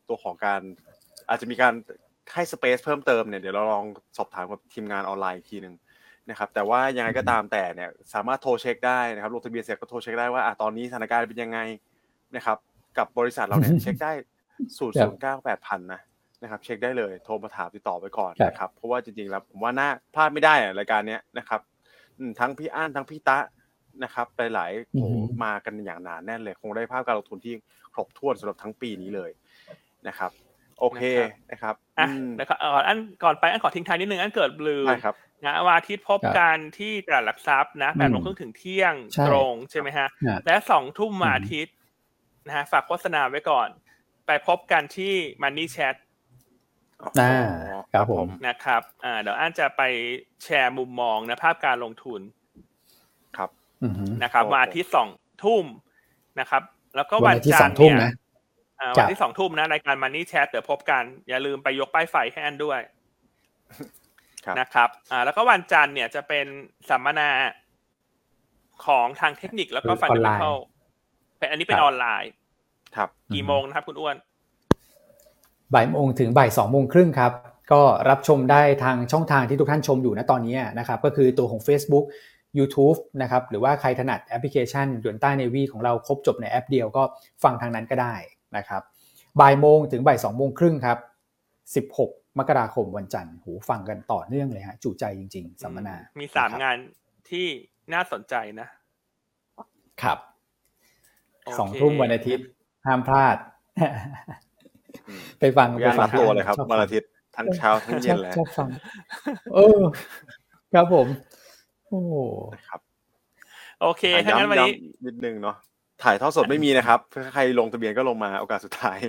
ตัวของการอาจจะมีการให้สเปซเพิ่มเติมเนี่ยเดี๋ยวเราลองสอบถามกับทีมงานออนไลน์อีกทีหนึ่งนะครับแต่ว่ายังไงก็ตามแต่เนี่ยสามารถโทรเช็คได้นะครับลงทะเบียนเสร็จก็โทรเช็คได้ว่าอะตอนนี้สถานการณ์เป็นยังไงนะครับกับบริษัทเราเนี่ยเช็คได้ศูนย์ศูนย์เก้าแปดพันนะ นะครับเช็คได้เลยโทรมาถามติดต่อไปก่อนนะครับเพราะว่าจริงๆแล้วผมว่าน่าพลาดไม่ได้อะรายการเนี้ยนะครับทั้งพี่อั้นทั้งพี่ตะนะครับหลายๆโอ้มากันอย่างหนาแน่นเลย คงได้ภาพการลงทุนที่ครบถ้วนสำหรับทั้งปีนี้เลยนะครับ โอเคนะครับอะนะครับอันก่อนไปอันขอทิ้งท้ายนิดนึงอันเกิดบลูครับนะวันอาทิตย์พบกันที่ตลาดหลักทรัพย์นะแปดโมงครึ่งถึงเที่ยงตรงใช่ไหมฮะและสองทุ่มมาอาทิตย์นะฮะฝากโฆษณาไว้ก่อน ไปพบกันที่ Money Chat อ่าครับผมนะครับอ่าเดี๋ยวอันจะไปแชร์มุมมองนะภาพการลงทุนครับนะครับวันอาทิตย์สองทุ่มนะครับ แล้วก็วันจันทร์เนี่ยวันที่สองทุ่มนะรายการมันนี่แชทเดี๋ยวพบกัน อย่าลืมไปยกป้ายไฟให้อันด้วยนะครับอ่าแล้วก็วันจันทร์เนี่ยจะเป็นสัมมนาของทางเทคนิคแล้วก็ฟันเดเมนทัลเป็นอันนี้เป็นออนไลน์ ครับ กี่โมงนะครับคุณอ้วน บ่ายโมงถึงบ่ายสองโมงครึ่งครับ ก็รับชมได้ทางช่องทางที่ทุกท่านชมอยู่นะตอนนี้นะครับ ก็คือตัวของ Facebook YouTube นะครับ หรือว่าใครถนัดแอปพลิเคชันดวนใต้เนวีของเราครบจบในแอปเดียวก็ฟังทางนั้นก็ได้นะครับบ่ายโมงถึงบ่ายสองโมงครึ่งครับ16มกราคมวันจันทร์หูฟังกันต่อเนื่องเลยฮะจุใจจริง ๆ สัมมนา มีสามงานที่น่าสนใจนะ ครับสองทุ่มวันอาทิตย์ห้ามพลาด ไปฟังไปฟังตัวเลยครับวันอาทิตย์ทั้งเช้าทั้งเย็นเลยชอบฟังเออครับผม โอ้ครับ โอเคถ้างั้นวันนี้นิดนึงเนาะถ่ายทอดสดไม่มีนะครับใครลงทะเบียนก็ลงมาโอกาสสุดท้าย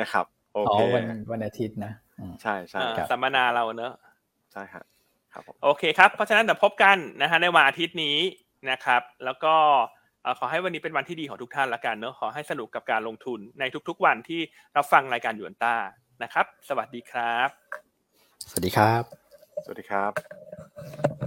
นะครับ โอเควันวันอาทิตย์นะใช่ใช่สัมมนาเราเนอะใช่ครับครับโอเคครับ เพราะฉะนั้นเดี๋ยวพบกันนะฮะในวันอาทิตย์นี้นะครับ แล้วก็ ขอให้วันนี้เป็นวันที่ดีของทุกท่านละกันเนอะขอให้สนุกกับการลงทุนในทุกๆ วันที่รับฟังรายการหยวนต้านะครับ สวัสดีครับ สวัสดีครับ สวัสดีครับ